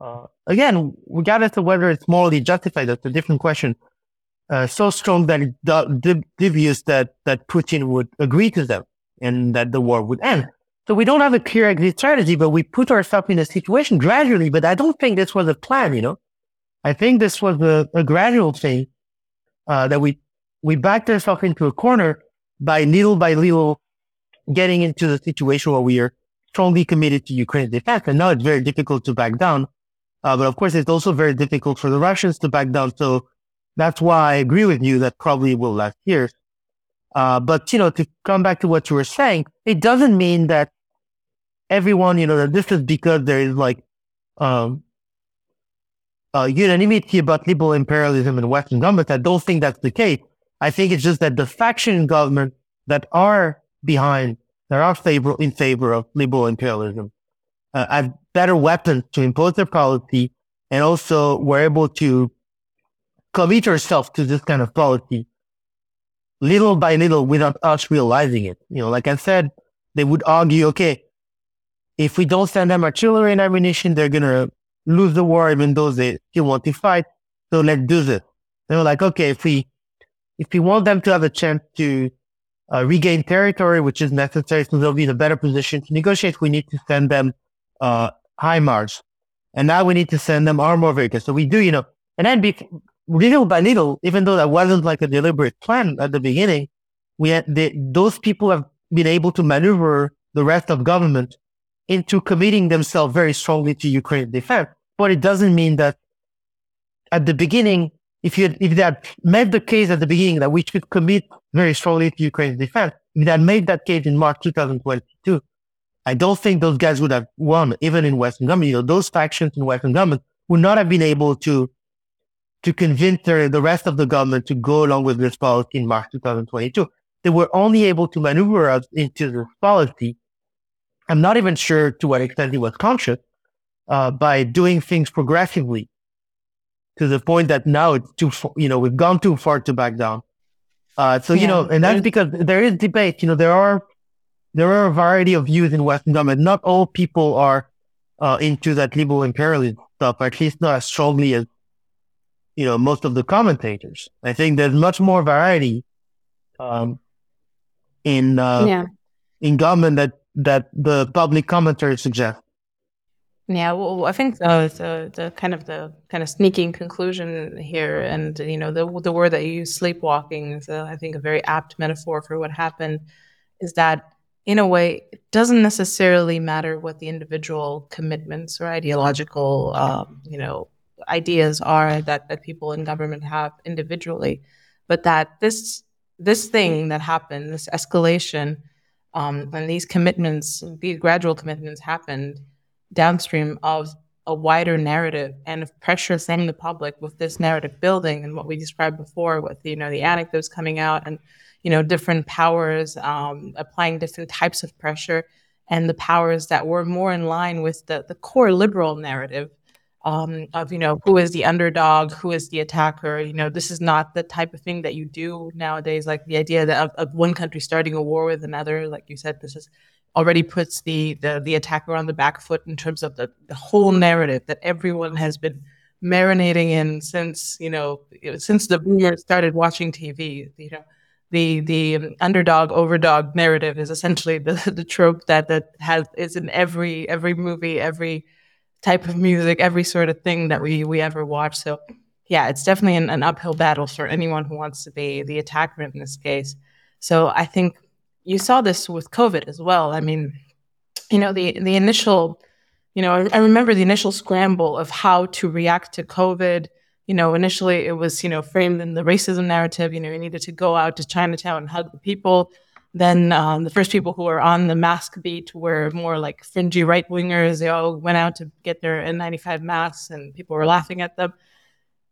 uh, again, regardless of whether it's morally justified, that's a different question uh, so strong that it devious that, that Putin would agree to them and that the war would end. So we don't have a clear exit strategy, but we put ourselves in a situation gradually. But I don't think this was a plan, you know. I think this was a, a gradual thing uh, that we we backed ourselves into a corner by little by little getting into the situation where we are strongly committed to Ukraine's defense. And now it's very difficult to back down. Uh, but of course, it's also very difficult for the Russians to back down. So that's why I agree with you that probably will last years. Uh, but, you know, to come back to what you were saying, it doesn't mean that everyone, you know, that this is because there is like, um, uh, unanimity about liberal imperialism in Western governments. I don't think that's the case. I think it's just that the faction in government that are behind, that are favor, in favor of liberal imperialism, uh, have better weapons to impose their policy and also were able to commit yourself to this kind of policy little by little without us realizing it. You know, like I said, they would argue, okay, if we don't send them artillery and ammunition, they're going to lose the war, even though they still want to fight. So let's do this. They were like, okay, if we, if we want them to have a chance to uh, regain territory, which is necessary, so they'll be in a better position to negotiate, we need to send them, uh, HIMARS. And now we need to send them armor vehicles. So we do, you know, and then be, little by little, even though that wasn't like a deliberate plan at the beginning, we had those people have been able to maneuver the rest of government into committing themselves very strongly to Ukraine defense. But it doesn't mean that at the beginning, if you if they had made the case at the beginning that we should commit very strongly to Ukraine's defense, if they had made that case in March 2022, I don't think those guys would have won, even in Western government. You know, those factions in Western government would not have been able to to convince the rest of the government to go along with this policy in March 2022. They were only able to maneuver us into this policy. I'm not even sure to what extent he was conscious uh, by doing things progressively to the point that now it's too, you know, we've gone too far to back down. Uh, so, yeah. you know, and that's because there is debate. You know, there are, there are a variety of views in Western government. Not all people are uh, into that liberal imperialism stuff, at least not as strongly as, you know, most of the commentators. I think there's much more variety um, in uh, yeah. in government that that the public commentary suggests. Yeah, well, I think uh, the the kind of the kind of sneaking conclusion here, and you know, the the word that you use, sleepwalking, is uh, I think a very apt metaphor for what happened. Is that in a way, it doesn't necessarily matter what the individual commitments or ideological, um, you know, ideas are that that people in government have individually, but that this this thing that happened, this escalation, um, and these commitments, these gradual commitments happened downstream of a wider narrative and of pressure from the public with this narrative building and what we described before with you know the anecdotes coming out and you know different powers um, applying different types of pressure and the powers that were more in line with the, the core liberal narrative um, of you know who is the underdog who is the attacker you know this is not the type of thing that you do nowadays like the idea that of, of one country starting a war with another like you said this is already puts the, the, the attacker on the back foot in terms of the, the whole narrative that everyone has been marinating in since you know since the boomers started watching TV. You know, the the underdog overdog narrative is essentially the, the trope that that has is in every every movie, every type of music, every sort of thing that we we ever watch. So yeah, it's definitely an, an uphill battle for anyone who wants to be the attacker in this case. So I think you saw this with COVID as well. I mean, you know, the the initial, you know, I, I remember the initial scramble of how to react to COVID. You know, initially it was, you know, framed in the racism narrative. You know, you needed to go out to Chinatown and hug the people. Then um, the first people who were on the mask beat were more like fringy right wingers. They all went out to get their N95 masks, and people were laughing at them.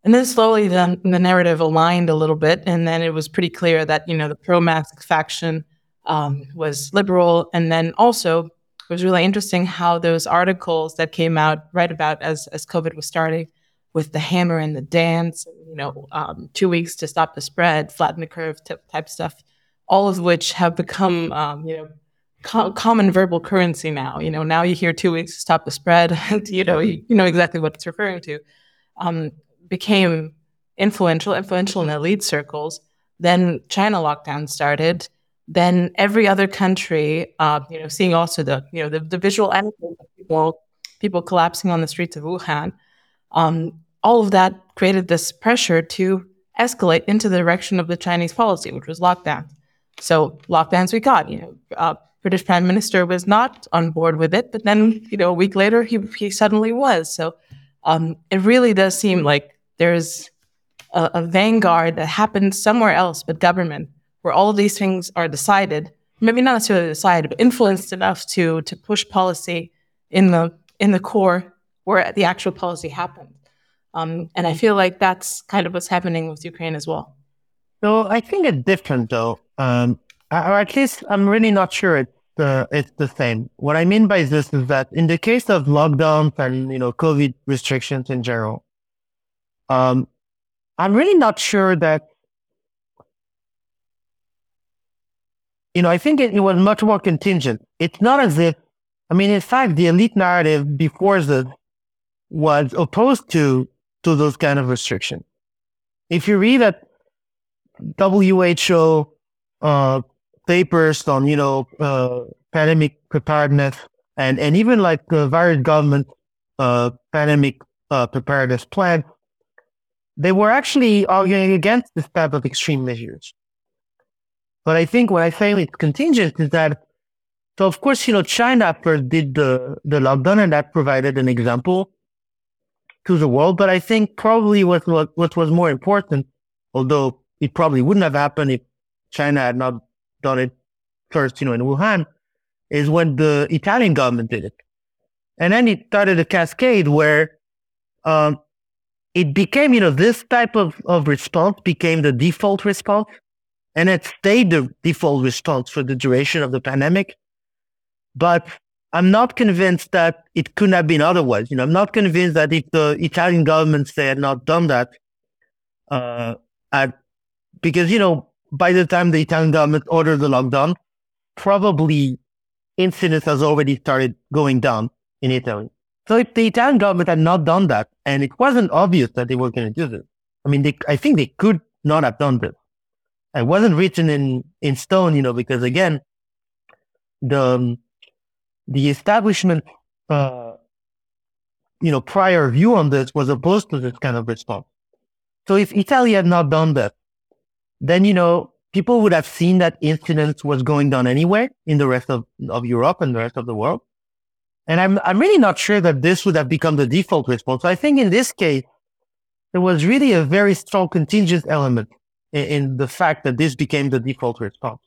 And then slowly, the, the narrative aligned a little bit, and then it was pretty clear that you know the pro-mask faction um, was liberal. And then also, it was really interesting how those articles that came out right about as, as COVID was starting with the hammer and the dance, you know, um, two weeks to stop the spread, flatten the curve type stuff, all of which have become, um, you know, co- common verbal currency now. You know, now you hear two weeks to stop the spread, and you know, you, you know exactly what it's referring to. Um, became influential, influential in elite circles. Then China lockdown started then every other country, uh, you know, seeing also the you know the, the visual of people people collapsing on the streets of Wuhan, um, all of that created this pressure to escalate into the direction of the Chinese policy, which was lockdown. So lockdowns we got. You know, uh, British Prime Minister was not on board with it, but then you know a week later he he suddenly was. So um, it really does seem like there's a, a vanguard that happened somewhere else but government where all of these things are decided, maybe not necessarily decided, but influenced enough to to push policy in the in the core where the actual policy happened. Um, and I feel like that's kind of what's happening with Ukraine as well. So I think it's different though, um, or at least I'm really not sure it's the it's the same. What I mean by this is that in the case of lockdowns and you know COVID restrictions in general, um, I'm really not sure that you know, I think it, it, was much more contingent. It's not as if, I mean, in fact, the elite narrative before this was opposed to, to those kind of restrictions. If you read at WHO, uh, papers on, you know, uh, pandemic preparedness and, and even like the various government, uh, pandemic, uh, preparedness plans, they were actually arguing against this type of extreme measures. But I think what I say it's contingent is that, so of course, you know, China first did the, the lockdown and that provided an example to the world. But I think probably what, what, what was more important, although it probably wouldn't have happened if China had not done it first, you know, in Wuhan, is when the Italian government did it. And then it started a cascade where um, it became, you know, this type of, of response became the default response. And it stayed the default response for the duration of the pandemic. But I'm not convinced that it couldn't have been otherwise. You know, I'm not convinced that if the Italian government they had not done that, uh, at, because you know, by the time the Italian government ordered the lockdown, probably incidence has already started going down in Italy. So if the Italian government had not done that, and it wasn't obvious that they were going to do this, I mean, they, I think they could not have done this. It wasn't written in, in stone, you know, because again, the, the establishment, uh, you know, prior view on this was opposed to this kind of response. So if Italy had not done that, then, you know, people would have seen that incidence was going down anyway in the rest of, of Europe and the rest of the world. And I'm, I'm really not sure that this would have become the default response. So I think in this case, there was really a very strong contingent element in, in the fact that this became the default response.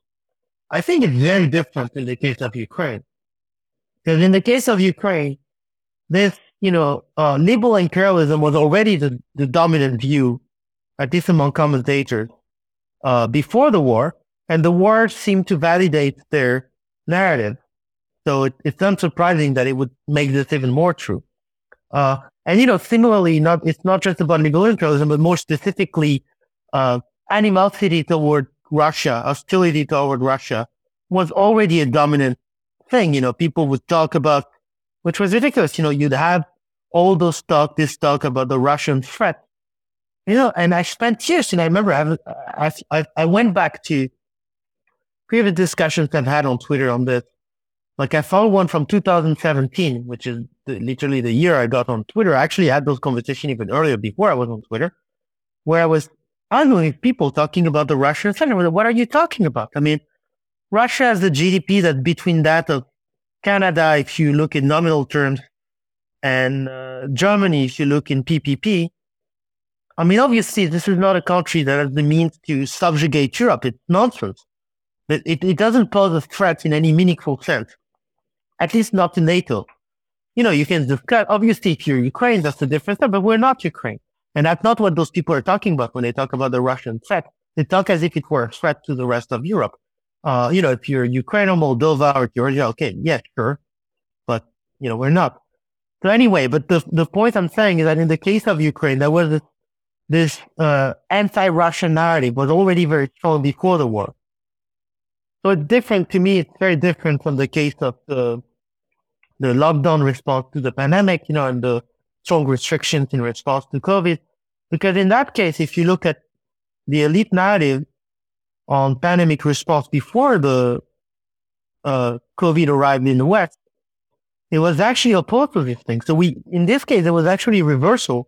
I think it's very different in the case of Ukraine. Because in the case of Ukraine, this, you know, uh, liberal imperialism was already the, the dominant view, at least among commentators, uh, before the war. And the war seemed to validate their narrative. So it, it's unsurprising that it would make this even more true. Uh, and you know, similarly, not it's not just about liberal imperialism, but more specifically, uh, animosity toward Russia, hostility toward Russia, was already a dominant thing. You know, people would talk about, which was ridiculous. You know, you'd have all those talk, this talk about the Russian threat. You know, and I spent years, and I remember I, I, I went back to previous discussions I've had on Twitter on this, like I found one from 2017, which is the, literally the year I got on Twitter. I actually had those conversations even earlier before I was on Twitter, where I was arguing with people talking about the Russian center. What are you talking about? I mean, Russia has the GDP that's between that of Canada, if you look in nominal terms, and uh, Germany, if you look in PPP. I mean, obviously, this is not a country that has the means to subjugate Europe. It's nonsense. It, it doesn't pose a threat in any meaningful sense at least not to NATO. You know, you can discuss, obviously, if you're Ukraine, that's a different thing, but we're not Ukraine. And that's not what those people are talking about when they talk about the Russian threat. They talk as if it were a threat to the rest of Europe. Uh, you know, if you're Ukraine or Moldova or Georgia, okay, yes, sure. But, you know, we're not. So anyway, but the, the point I'm saying is that in the case of Ukraine, there was this, this uh, anti-Russian narrative was already very strong before the war. So it's different to me. It's very different from the case of the the lockdown response to the pandemic, you know, and the strong restrictions in response to COVID. Because in that case, if you look at the elite narrative on pandemic response before the uh, COVID arrived in the West, it was actually opposed to this thing. So we, in this case, it was actually reversal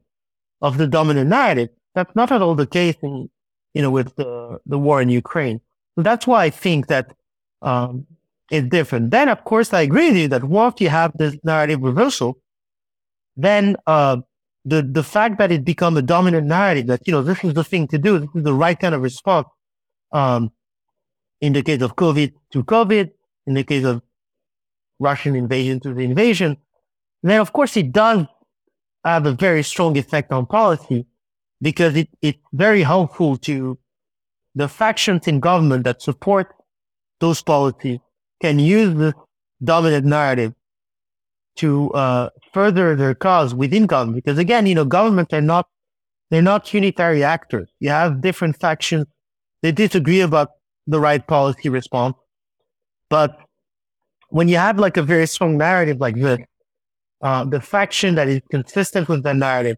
of the dominant narrative. That's not at all the case in, you know, with the, the war in Ukraine. So that's why I think that, um, is different. Then, of course, I agree with you that once you have this narrative reversal, then uh, the the fact that it becomes a dominant narrative that you know this is the thing to do, this is the right kind of response. Um, in the case of COVID to COVID, in the case of Russian invasion to the invasion, then of course it does have a very strong effect on policy because it, it's very helpful to the factions in government that support those policies can use the dominant narrative to uh, further their cause within government. Because again, you know, governments are not they're not unitary actors. You have different factions. They disagree about the right policy response. But when you have like a very strong narrative like this, uh, the faction that is consistent with the narrative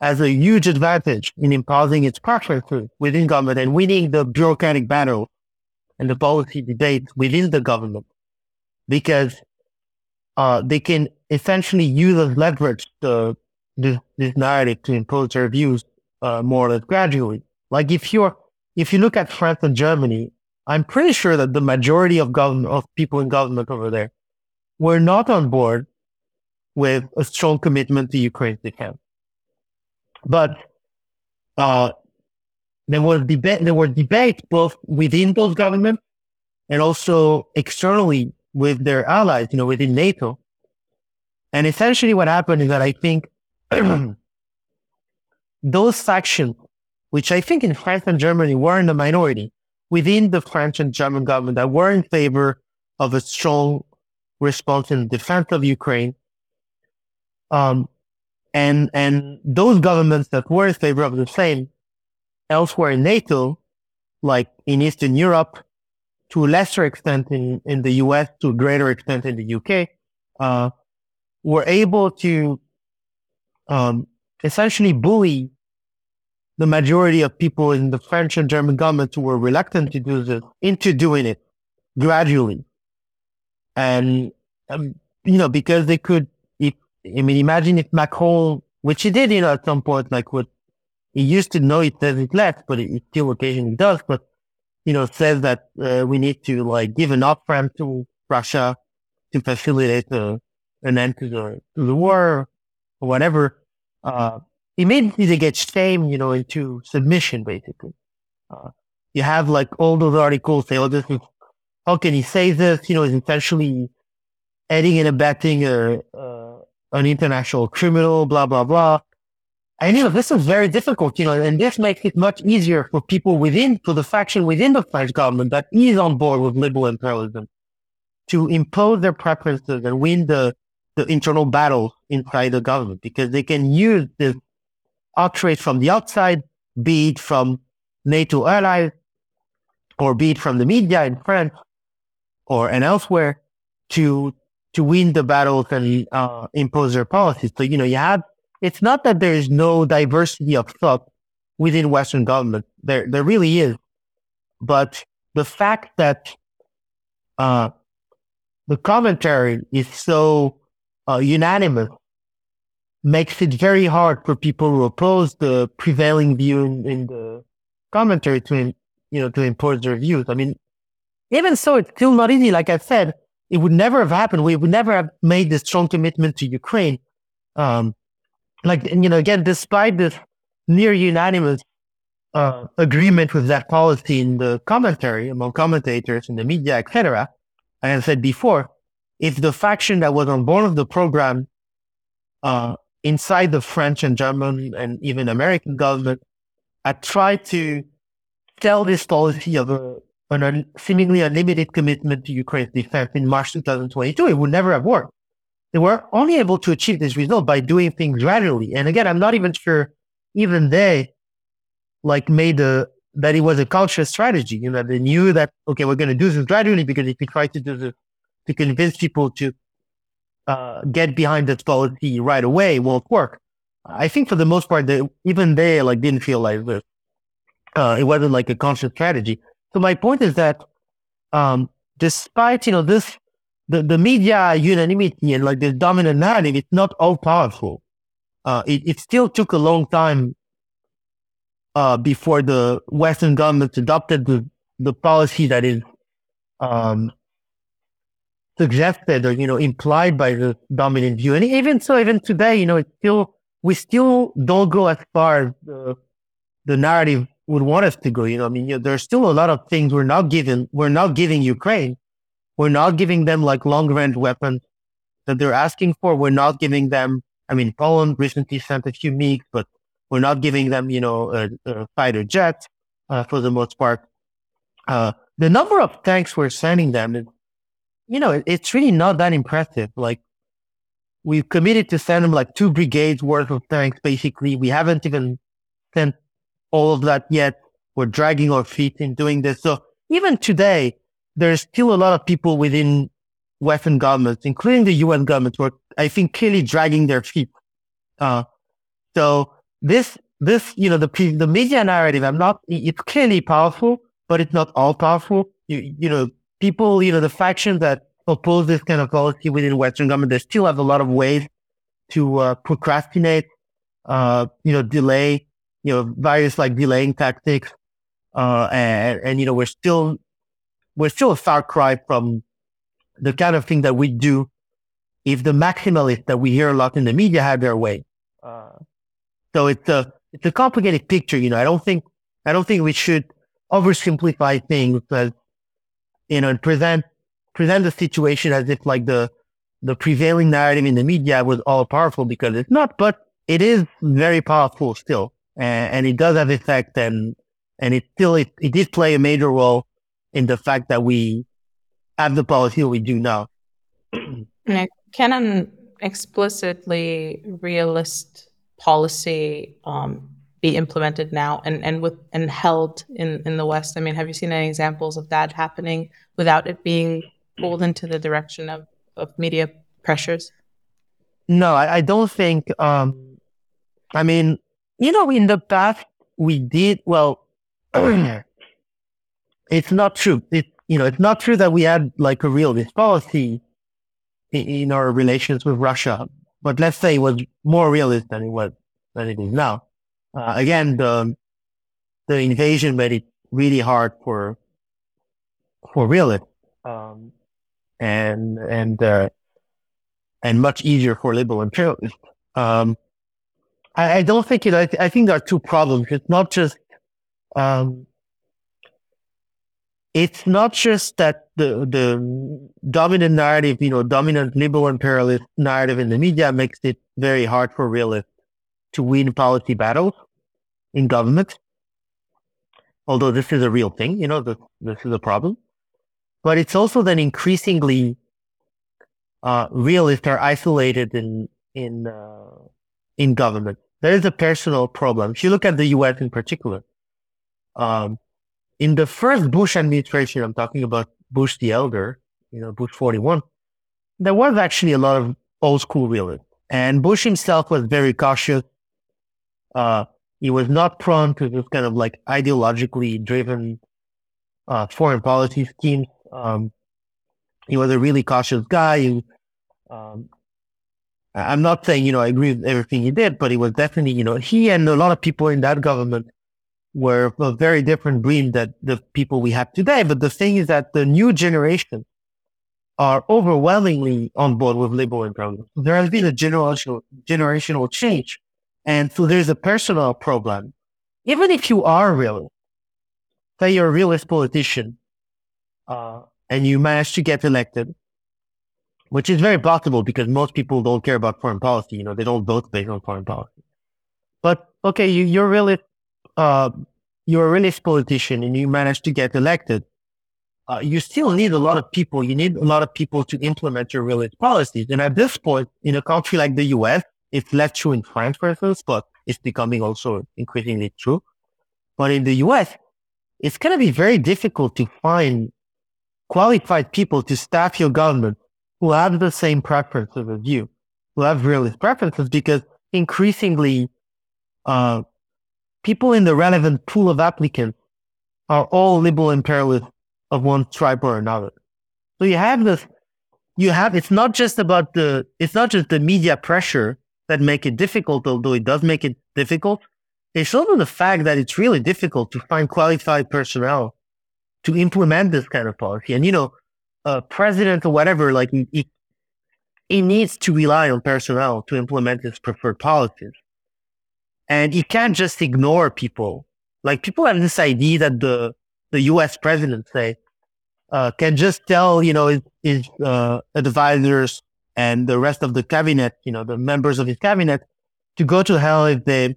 has a huge advantage in imposing its preferences within government and winning the bureaucratic battle and the policy debate within the government because uh, they can essentially use as leverage the, this, this narrative to impose their views uh, more or less gradually. Like if you're, if you look at France and Germany, I'm pretty sure that the majority of government, of people in government over there were not on board with a strong commitment to Ukraine's defense. But, uh, there was debate, there were debates both within those governments and also externally with their allies, you know, within NATO. And essentially what happened is that I think those factions, which I think in France and Germany were in the minority within the French and German government that were in favor of a strong response in defense of Ukraine. Um, and, and those governments that were in favor of the same elsewhere in NATO, like in Eastern Europe, to a lesser extent in, in the US, to a greater extent in the UK, uh, were able to um, essentially bully the majority of people in the French and German governments who were reluctant to do this into doing it gradually. And, um, you know, because they could, I mean, imagine if Macron, which he did, you know, at some point, like what he used to know it says it less, but it, still occasionally does, but, you know, says that uh, we need to like give an off ramp to Russia to facilitate uh, an end to the, to the war or whatever uh, immediately they get shamed, you know, into submission, basically. Uh, you have like all those articles say, oh, this is, how can he say this? You know, he's essentially aiding and abetting a, uh, an international criminal, blah, blah, blah. And, you know, this is very difficult, you know, and this makes it much easier for people within, for the faction within the French government that is on board with liberal imperialism to impose their preferences and win the, the internal battles inside the government because they can use this outrage from the outside, be it from NATO allies or be it from the media in France or and elsewhere to to win the battles and uh, impose their policies. So you know you have it's not that there is no diversity of thought within Western government. There there really is, but the fact that uh, the commentary is so uh, unanimous makes it very hard for people who oppose the prevailing view in, in the commentary to, you know, to impose their views. I mean, even so, it's still not easy. Like I said, it would never have happened. We would never have made this strong commitment to Ukraine. Um, like, you know, again, despite this near unanimous uh, agreement with that policy in the commentary among commentators in the media, etc. I said before, if the faction that was on board of the program uh, inside the French and German and even American government had tried to tell this policy of a, an un, seemingly unlimited commitment to Ukraine's defense in March 2022, it would never have worked. They were only able to achieve this result by doing things gradually. And again, I'm not even sure even they like made a, that it was a conscious strategy. You know, they knew that, okay, we're going to do this gradually because if we try to do this to convince people to uh, get behind this policy right away it won't work. I think for the most part, they, even they like didn't feel like this. Uh, it wasn't like a conscious strategy. So my point is that, um, despite, you know, this, the, the media unanimity and like this dominant narrative, it's not all powerful. Uh, it, it still took a long time, uh, before the Western governments adopted the, the policy that is, um, suggested or, you know, implied by the dominant view. And even so, even today, you know, it's still, we still don't go as far as the, the narrative would want us to go. You know, I mean, you know, there's still a lot of things we're not giving, we're not giving Ukraine. We're not giving them like long range weapons that they're asking for. We're not giving them, I mean, Poland recently sent a few MiGs, but we're not giving them, you know, a, a fighter jets uh, for the most part. Uh, the number of tanks we're sending them you know, it's really not that impressive. Like we've committed to send them like two brigades worth of tanks. Basically, we haven't even sent all of that yet. We're dragging our feet in doing this. So even today, there's still a lot of people within Western governments, including the UN government, who are, I think, clearly dragging their feet. Uh, so this, this, you know, the, the media narrative, I'm not, it's clearly powerful, but it's not all powerful. You, you know, people, you know, the factions that oppose this kind of policy within Western government, they still have a lot of ways to uh, procrastinate, uh, you know, delay you know, various like delaying tactics. Uh, and, and, you know, we're still, we're still a far cry from the kind of thing that we do if the maximalists that we hear a lot in the media had their way. Uh, so it's a, it's a complicated picture. You know, I don't think, I don't think we should oversimplify things as, you know, and present, present the situation as if like the, the prevailing narrative in the media was all powerful because it's not, but it is very powerful still. And, and it does have effect and, and it still, it, it did play a major role in the fact that we have the policy we do now. Can an explicitly realist policy um, be implemented now and, and with and held in, in the West? I mean, have you seen any examples of that happening without it being pulled into the direction of, of media pressures? No, I, I don't think um, I mean, you know, in the past we did well it's not true. It you know, it's not true that we had like a realist policy in our relations with Russia, but let's say it was more realist than it was than it is now. Uh, again, the the invasion made it really hard for for realists, um, and and uh, and much easier for liberal imperialists. Um, I, I, don't think it. I, I, think there are two problems. It's not just um, it's not just that the the dominant narrative, you know, dominant liberal imperialist narrative in the media makes it very hard for realists to win policy battles in government. Although this is a real thing, you know, this, this is a problem. But it's also that increasingly uh, realists are isolated in in uh, in government. There is a personal problem. If you look at the U.S. in particular, um, in the first Bush administration, I'm talking about Bush the elder, you know, Bush 41, there was actually a lot of old school realists. And Bush himself was very cautious. Uh, he was not prone to this kind of like ideologically driven uh, foreign policy schemes. Um, he was a really cautious guy. He, um, I'm not saying, you know, I agree with everything he did, but he was definitely, you know, he and a lot of people in that government were a very different breed than the people we have today. But the thing is that the new generation are overwhelmingly on board with liberal imperialism. There has been a generational, generational change. And so there's a personal problem. Even if you are a realist, say you're a realist politician, uh, and you manage to get elected, which is very possible because most people don't care about foreign policy. You know, they don't vote based on foreign policy. But okay, you, you're really uh, you're a realist politician and you manage to get elected, uh, you still need a lot of people. You need a lot of people to implement your realist policies. And at this point, in a country like the US, it's less true in France, for instance, but it's becoming also increasingly true. But in the US, it's going to be very difficult to find qualified people to staff your government who have the same preferences as you, who have realist preferences, because increasingly, uh, people in the relevant pool of applicants are all liberal imperialists of one stripe or another. So you have this, you have, it's not just about the, it's not just the media pressure that make it difficult, although it does make it difficult. It's also the fact that it's really difficult to find qualified personnel to implement this kind of policy. And, you know, a president or whatever, like he, he needs to rely on personnel to implement his preferred policies. And you can't just ignore people. Like people have this idea that the, the US president say, uh, can just tell, you know, his, his uh, advisors and the rest of the cabinet, you know, the members of his cabinet to go to hell if they,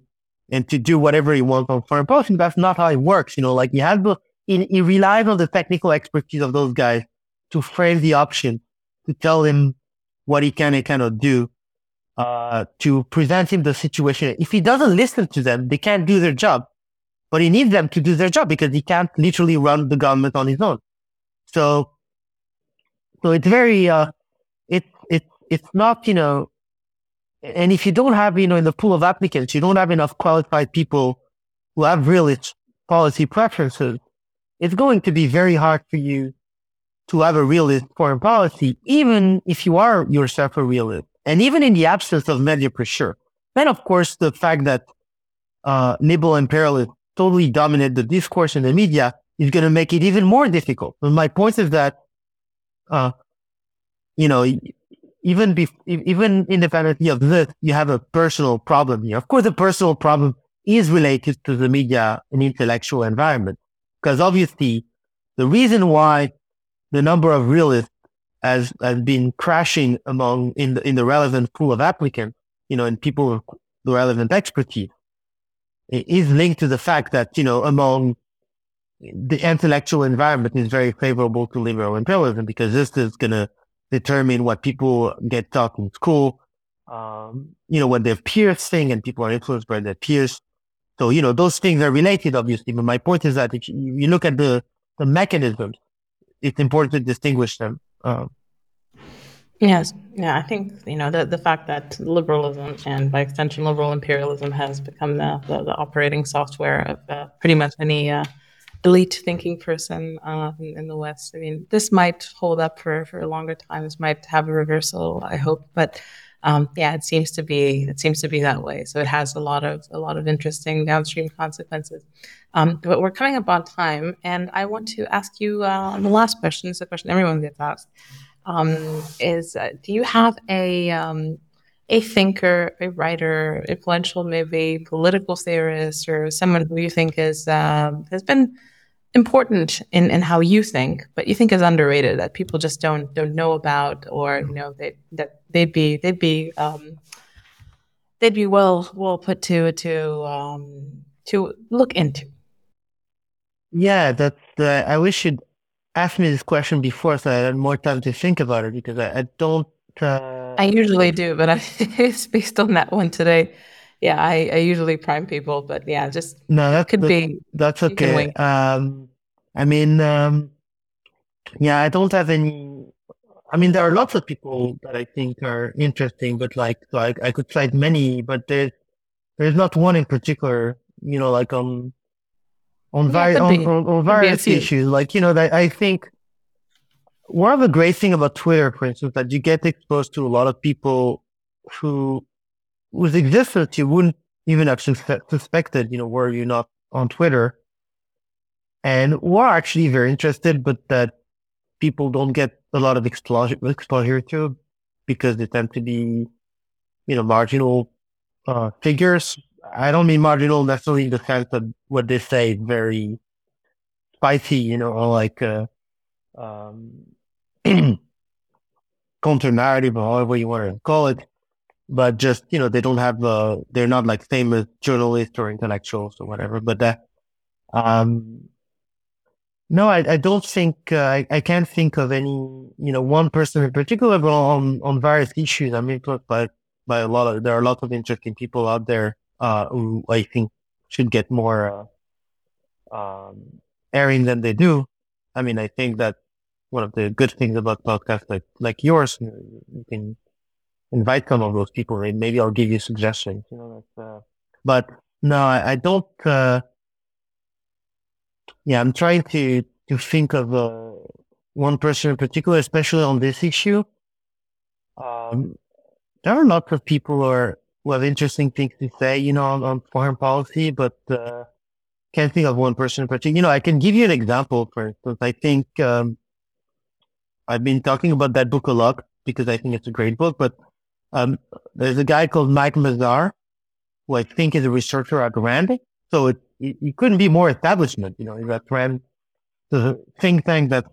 and to do whatever he wants on foreign policy. That's not how it works. You know, like have the, he, he relies on the technical expertise of those guys to frame the option, to tell him what he can and cannot do uh, to present him the situation. If he doesn't listen to them, they can't do their job. But he needs them to do their job because he can't literally run the government on his own. So, so it's very, uh, it's, it's, it's not, you know, and if you don't have, you know, in the pool of applicants, you don't have enough qualified people who have really policy preferences, it's going to be very hard for you to have a realist foreign policy, even if you are yourself a realist and even in the absence of media pressure. Then, of course, the fact that uh, liberal imperialists totally dominate the discourse in the media is going to make it even more difficult. But my point is that, uh, you know, even be, even independently of this, you have a personal problem here. Of course, the personal problem is related to the media and intellectual environment, because obviously the reason why the number of realists has has been crashing among in the in the relevant pool of applicants, you know, and people with the relevant expertise, is linked to the fact that you know among the intellectual environment is very favorable to liberal imperialism because this is going to determine what people get taught in school, um, you know, what their peers think and people are influenced by their peers. So, you know, those things are related, obviously. But my point is that if you look at the, the mechanisms, it's important to distinguish them. Um, Yes, yeah, I think you know the the fact that liberalism and by extension liberal imperialism has become the the, the operating software of uh, pretty much any uh, elite thinking person uh, in, in, the West. I mean, this might hold up for, for a longer time. This might have a reversal, I hope. But um, yeah, it seems to be it seems to be that way. So it has a lot of a lot of interesting downstream consequences. Um, but we're coming up on time, and I want to ask you uh, the last question. It's a question everyone gets asked. Um, is uh, do you have a um, a thinker, a writer, influential maybe political theorist, or someone who you think is um, has been important in, in how you think, but you think is underrated that people just don't don't know about, or you know they that they'd be they'd be um, they'd be well well put to to um, to look into. Yeah, that uh, I wish you'd asked me this question before, so I had more time to think about it because I, I don't. Uh... I usually do, but I it's based on that one today yeah, I, I usually prime people, but yeah, just no, that could that, be. That's okay. Um, I mean, um, yeah, I don't have any. I mean, there are lots of people that I think are interesting, but like, so I, I could cite many, but there's there's not one in particular. You know, like on on, yeah, on, on, on various issues. Like, you know, that I think one of the great thing about Twitter, for instance, that you get exposed to a lot of people who with existence, you wouldn't even have suspected, you know, were you not on Twitter and were actually very interested, but that people don't get a lot of exposure, exposure to because they tend to be, you know, marginal uh, figures. I don't mean marginal necessarily in the sense that what they say is very spicy, you know, or like uh, um, counter narrative or however you want to call it but just you know they don't have uh they're not like famous journalists or intellectuals or whatever but uh, um no i, I don't think uh, I, I can't think of any you know one person in particular but on on various issues i mean by by a lot of there are lots of interesting people out there uh who i think should get more uh, um airing than they do. I mean i think that one of the good things about podcasts like like yours you can invite some of those people. And maybe I'll give you suggestions. You know, uh, but no, I, I don't. Uh, yeah, I'm trying to to think of uh, one person in particular, especially on this issue. Um, there are lots of people who, are, who have interesting things to say, you know, on, on foreign policy, but uh, can't think of one person in particular. You know, I can give you an example. For instance, I think um, I've been talking about that book a lot because I think it's a great book, but um, there's a guy called Mike Mazarr, who I think is a researcher at RAND. So it, it, it couldn't be more establishment. You know, at RAND, the think tank that,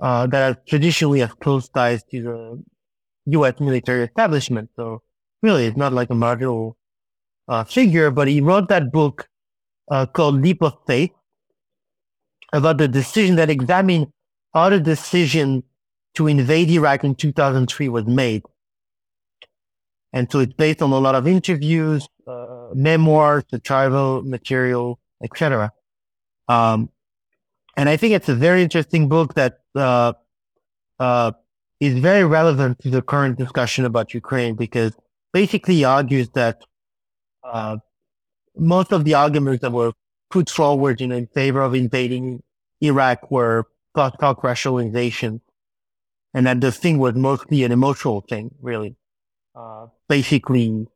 uh, that traditionally has close ties to the U.S. military establishment. So really, it's not like a marginal, uh, figure, but he wrote that book, uh, called Leap of Faith about the decision that examined how the decision to invade Iraq in 2003 was made and so it's based on a lot of interviews, uh, memoirs, the travel material, etc. Um, and I think it's a very interesting book that uh, uh, is very relevant to the current discussion about Ukraine because basically argues that uh, most of the arguments that were put forward you know, in favor of invading Iraq were post-hoc and that the thing was mostly an emotional thing, really. Uh, basically,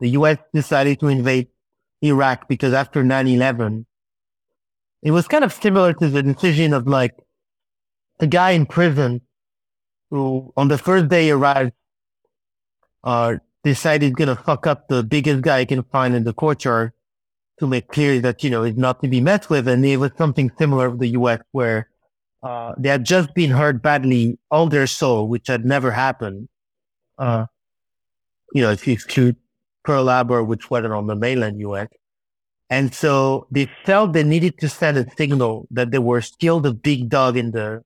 the U.S. decided to invade Iraq because after 9-11, it was kind of similar to the decision of like a guy in prison who on the first day arrived, uh, decided gonna fuck up the biggest guy he can find in the courtyard to make clear that, you know, he's not to be messed with. And it was something similar with the U.S. where, uh, they had just been hurt badly all their soul, which had never happened. Uh, you know, exclude Pearl Harbor, which wasn't on the mainland U.S. And so they felt they needed to send a signal that they were still the big dog in the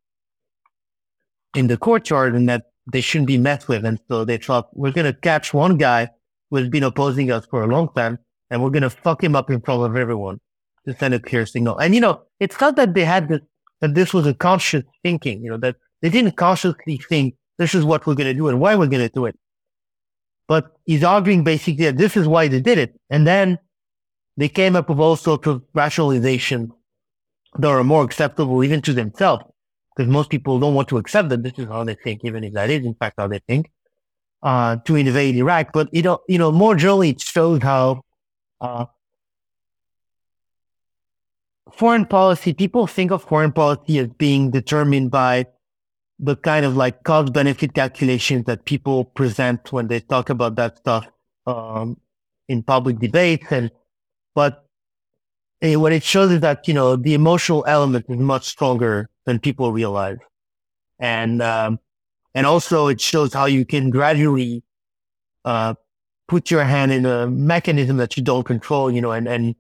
in the courtyard and that they shouldn't be messed with. And so they thought we're gonna catch one guy who has been opposing us for a long time and we're gonna fuck him up in front of everyone to send a clear signal. And you know, it's not that they had this that this was a conscious thinking, you know, that they didn't consciously think this is what we're gonna do and why we're gonna do it. But he's arguing basically that this is why they did it. And then they came up with all sorts of rationalizations that are more acceptable even to themselves, because most people don't want to accept that this is how they think, even if that is in fact how they think, uh, to invade Iraq. But you know, you know, more generally, it shows how uh, foreign policy. People think of foreign policy as being determined by the kind of like cost benefit calculations that people present when they talk about that stuff um, in public debates and but eh, what it shows is that, you know, the emotional element is much stronger than people realize. And, um, and also it shows how you can gradually, uh, put your hand in a mechanism that you don't control, you know, and, and,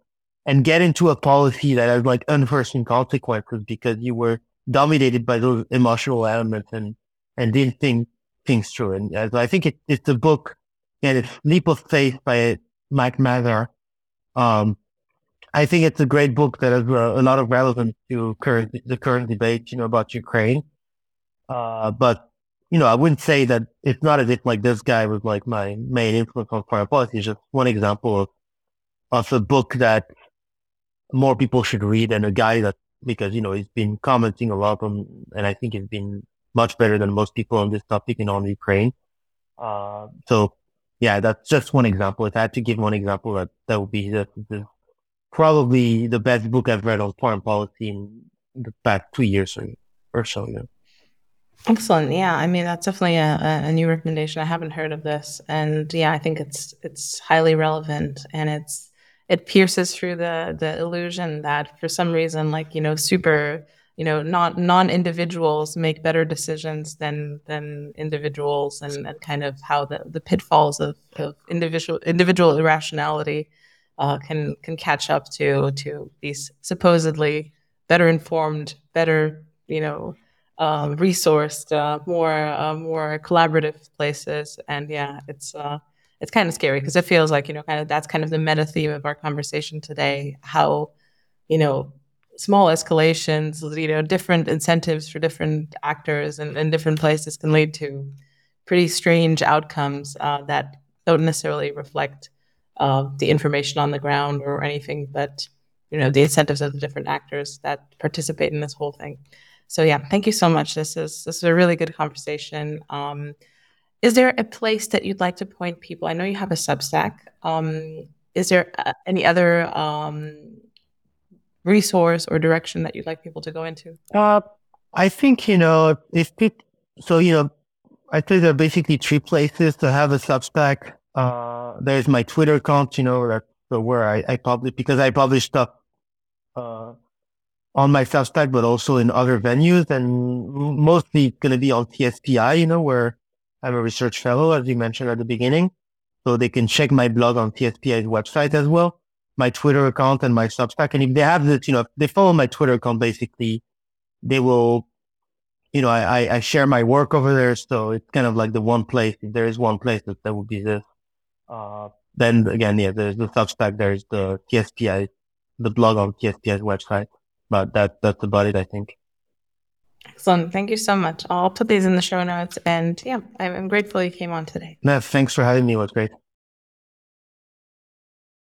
and get into a policy that has like unforeseen consequences because you were dominated by those emotional elements and, and didn't think things through. And uh, I think it, it's a book and it's Leap of Faith by Mike Mazarr um, I think it's a great book that has uh, a lot of relevance to current the current debate, you know, about Ukraine. Uh, but you know, I wouldn't say that it's not as if like this guy was like my main influence on foreign policy. It's just one example of of a book that more people should read and a guy that because you know he's been commenting a lot on, and I think he's been much better than most people on this topic and on Ukraine. Uh, so yeah, that's just one example. If I had to give one example, that that would be the, the probably the best book I've read on foreign policy in the past two years or, or so. Yeah. Excellent. Yeah, I mean that's definitely a, a new recommendation. I haven't heard of this, and yeah, I think it's it's highly relevant, and it's it pierces through the the illusion that for some reason, like you know, super you know, not non-individuals make better decisions than than individuals, and, and kind of how the, the pitfalls of, of individual individual irrationality uh, can can catch up to to these supposedly better informed, better you know, um, resourced, uh, more uh, more collaborative places. And yeah, it's uh, it's kind of scary because it feels like you know, kind of that's kind of the meta theme of our conversation today. How you know small escalations, you know, different incentives for different actors and, and different places can lead to pretty strange outcomes uh, that don't necessarily reflect uh, the information on the ground or anything, but you know, the incentives of the different actors that participate in this whole thing. So yeah, thank you so much. This is this is a really good conversation. Um, is there a place that you'd like to point people? I know you have a Substack. Um, is there uh, any other um, resource or direction that you'd like people to go into? Uh, I think, you know, if so, you know, I think there are basically three places to have a Substack. Uh, there's my Twitter account, you know, that's where I, I publish, because I publish stuff, uh, on my Substack, but also in other venues and mostly going to be on CSPI, you know, where I'm a research fellow, as you mentioned at the beginning. So they can check my blog on CSPI's website as well my Twitter account and my Substack. And if they have this, you know, if they follow my Twitter account, basically, they will, you know, I, I share my work over there. So it's kind of like the one place, if there is one place that, that would be this. Uh, then again, yeah, there's the Substack, there's the CSPI, the blog on CSPI's website. But that, that's about it, I think. Excellent. Thank you so much. I'll put these in the show notes. And yeah, I'm, I'm grateful you came on today. No, thanks for having me. It was great.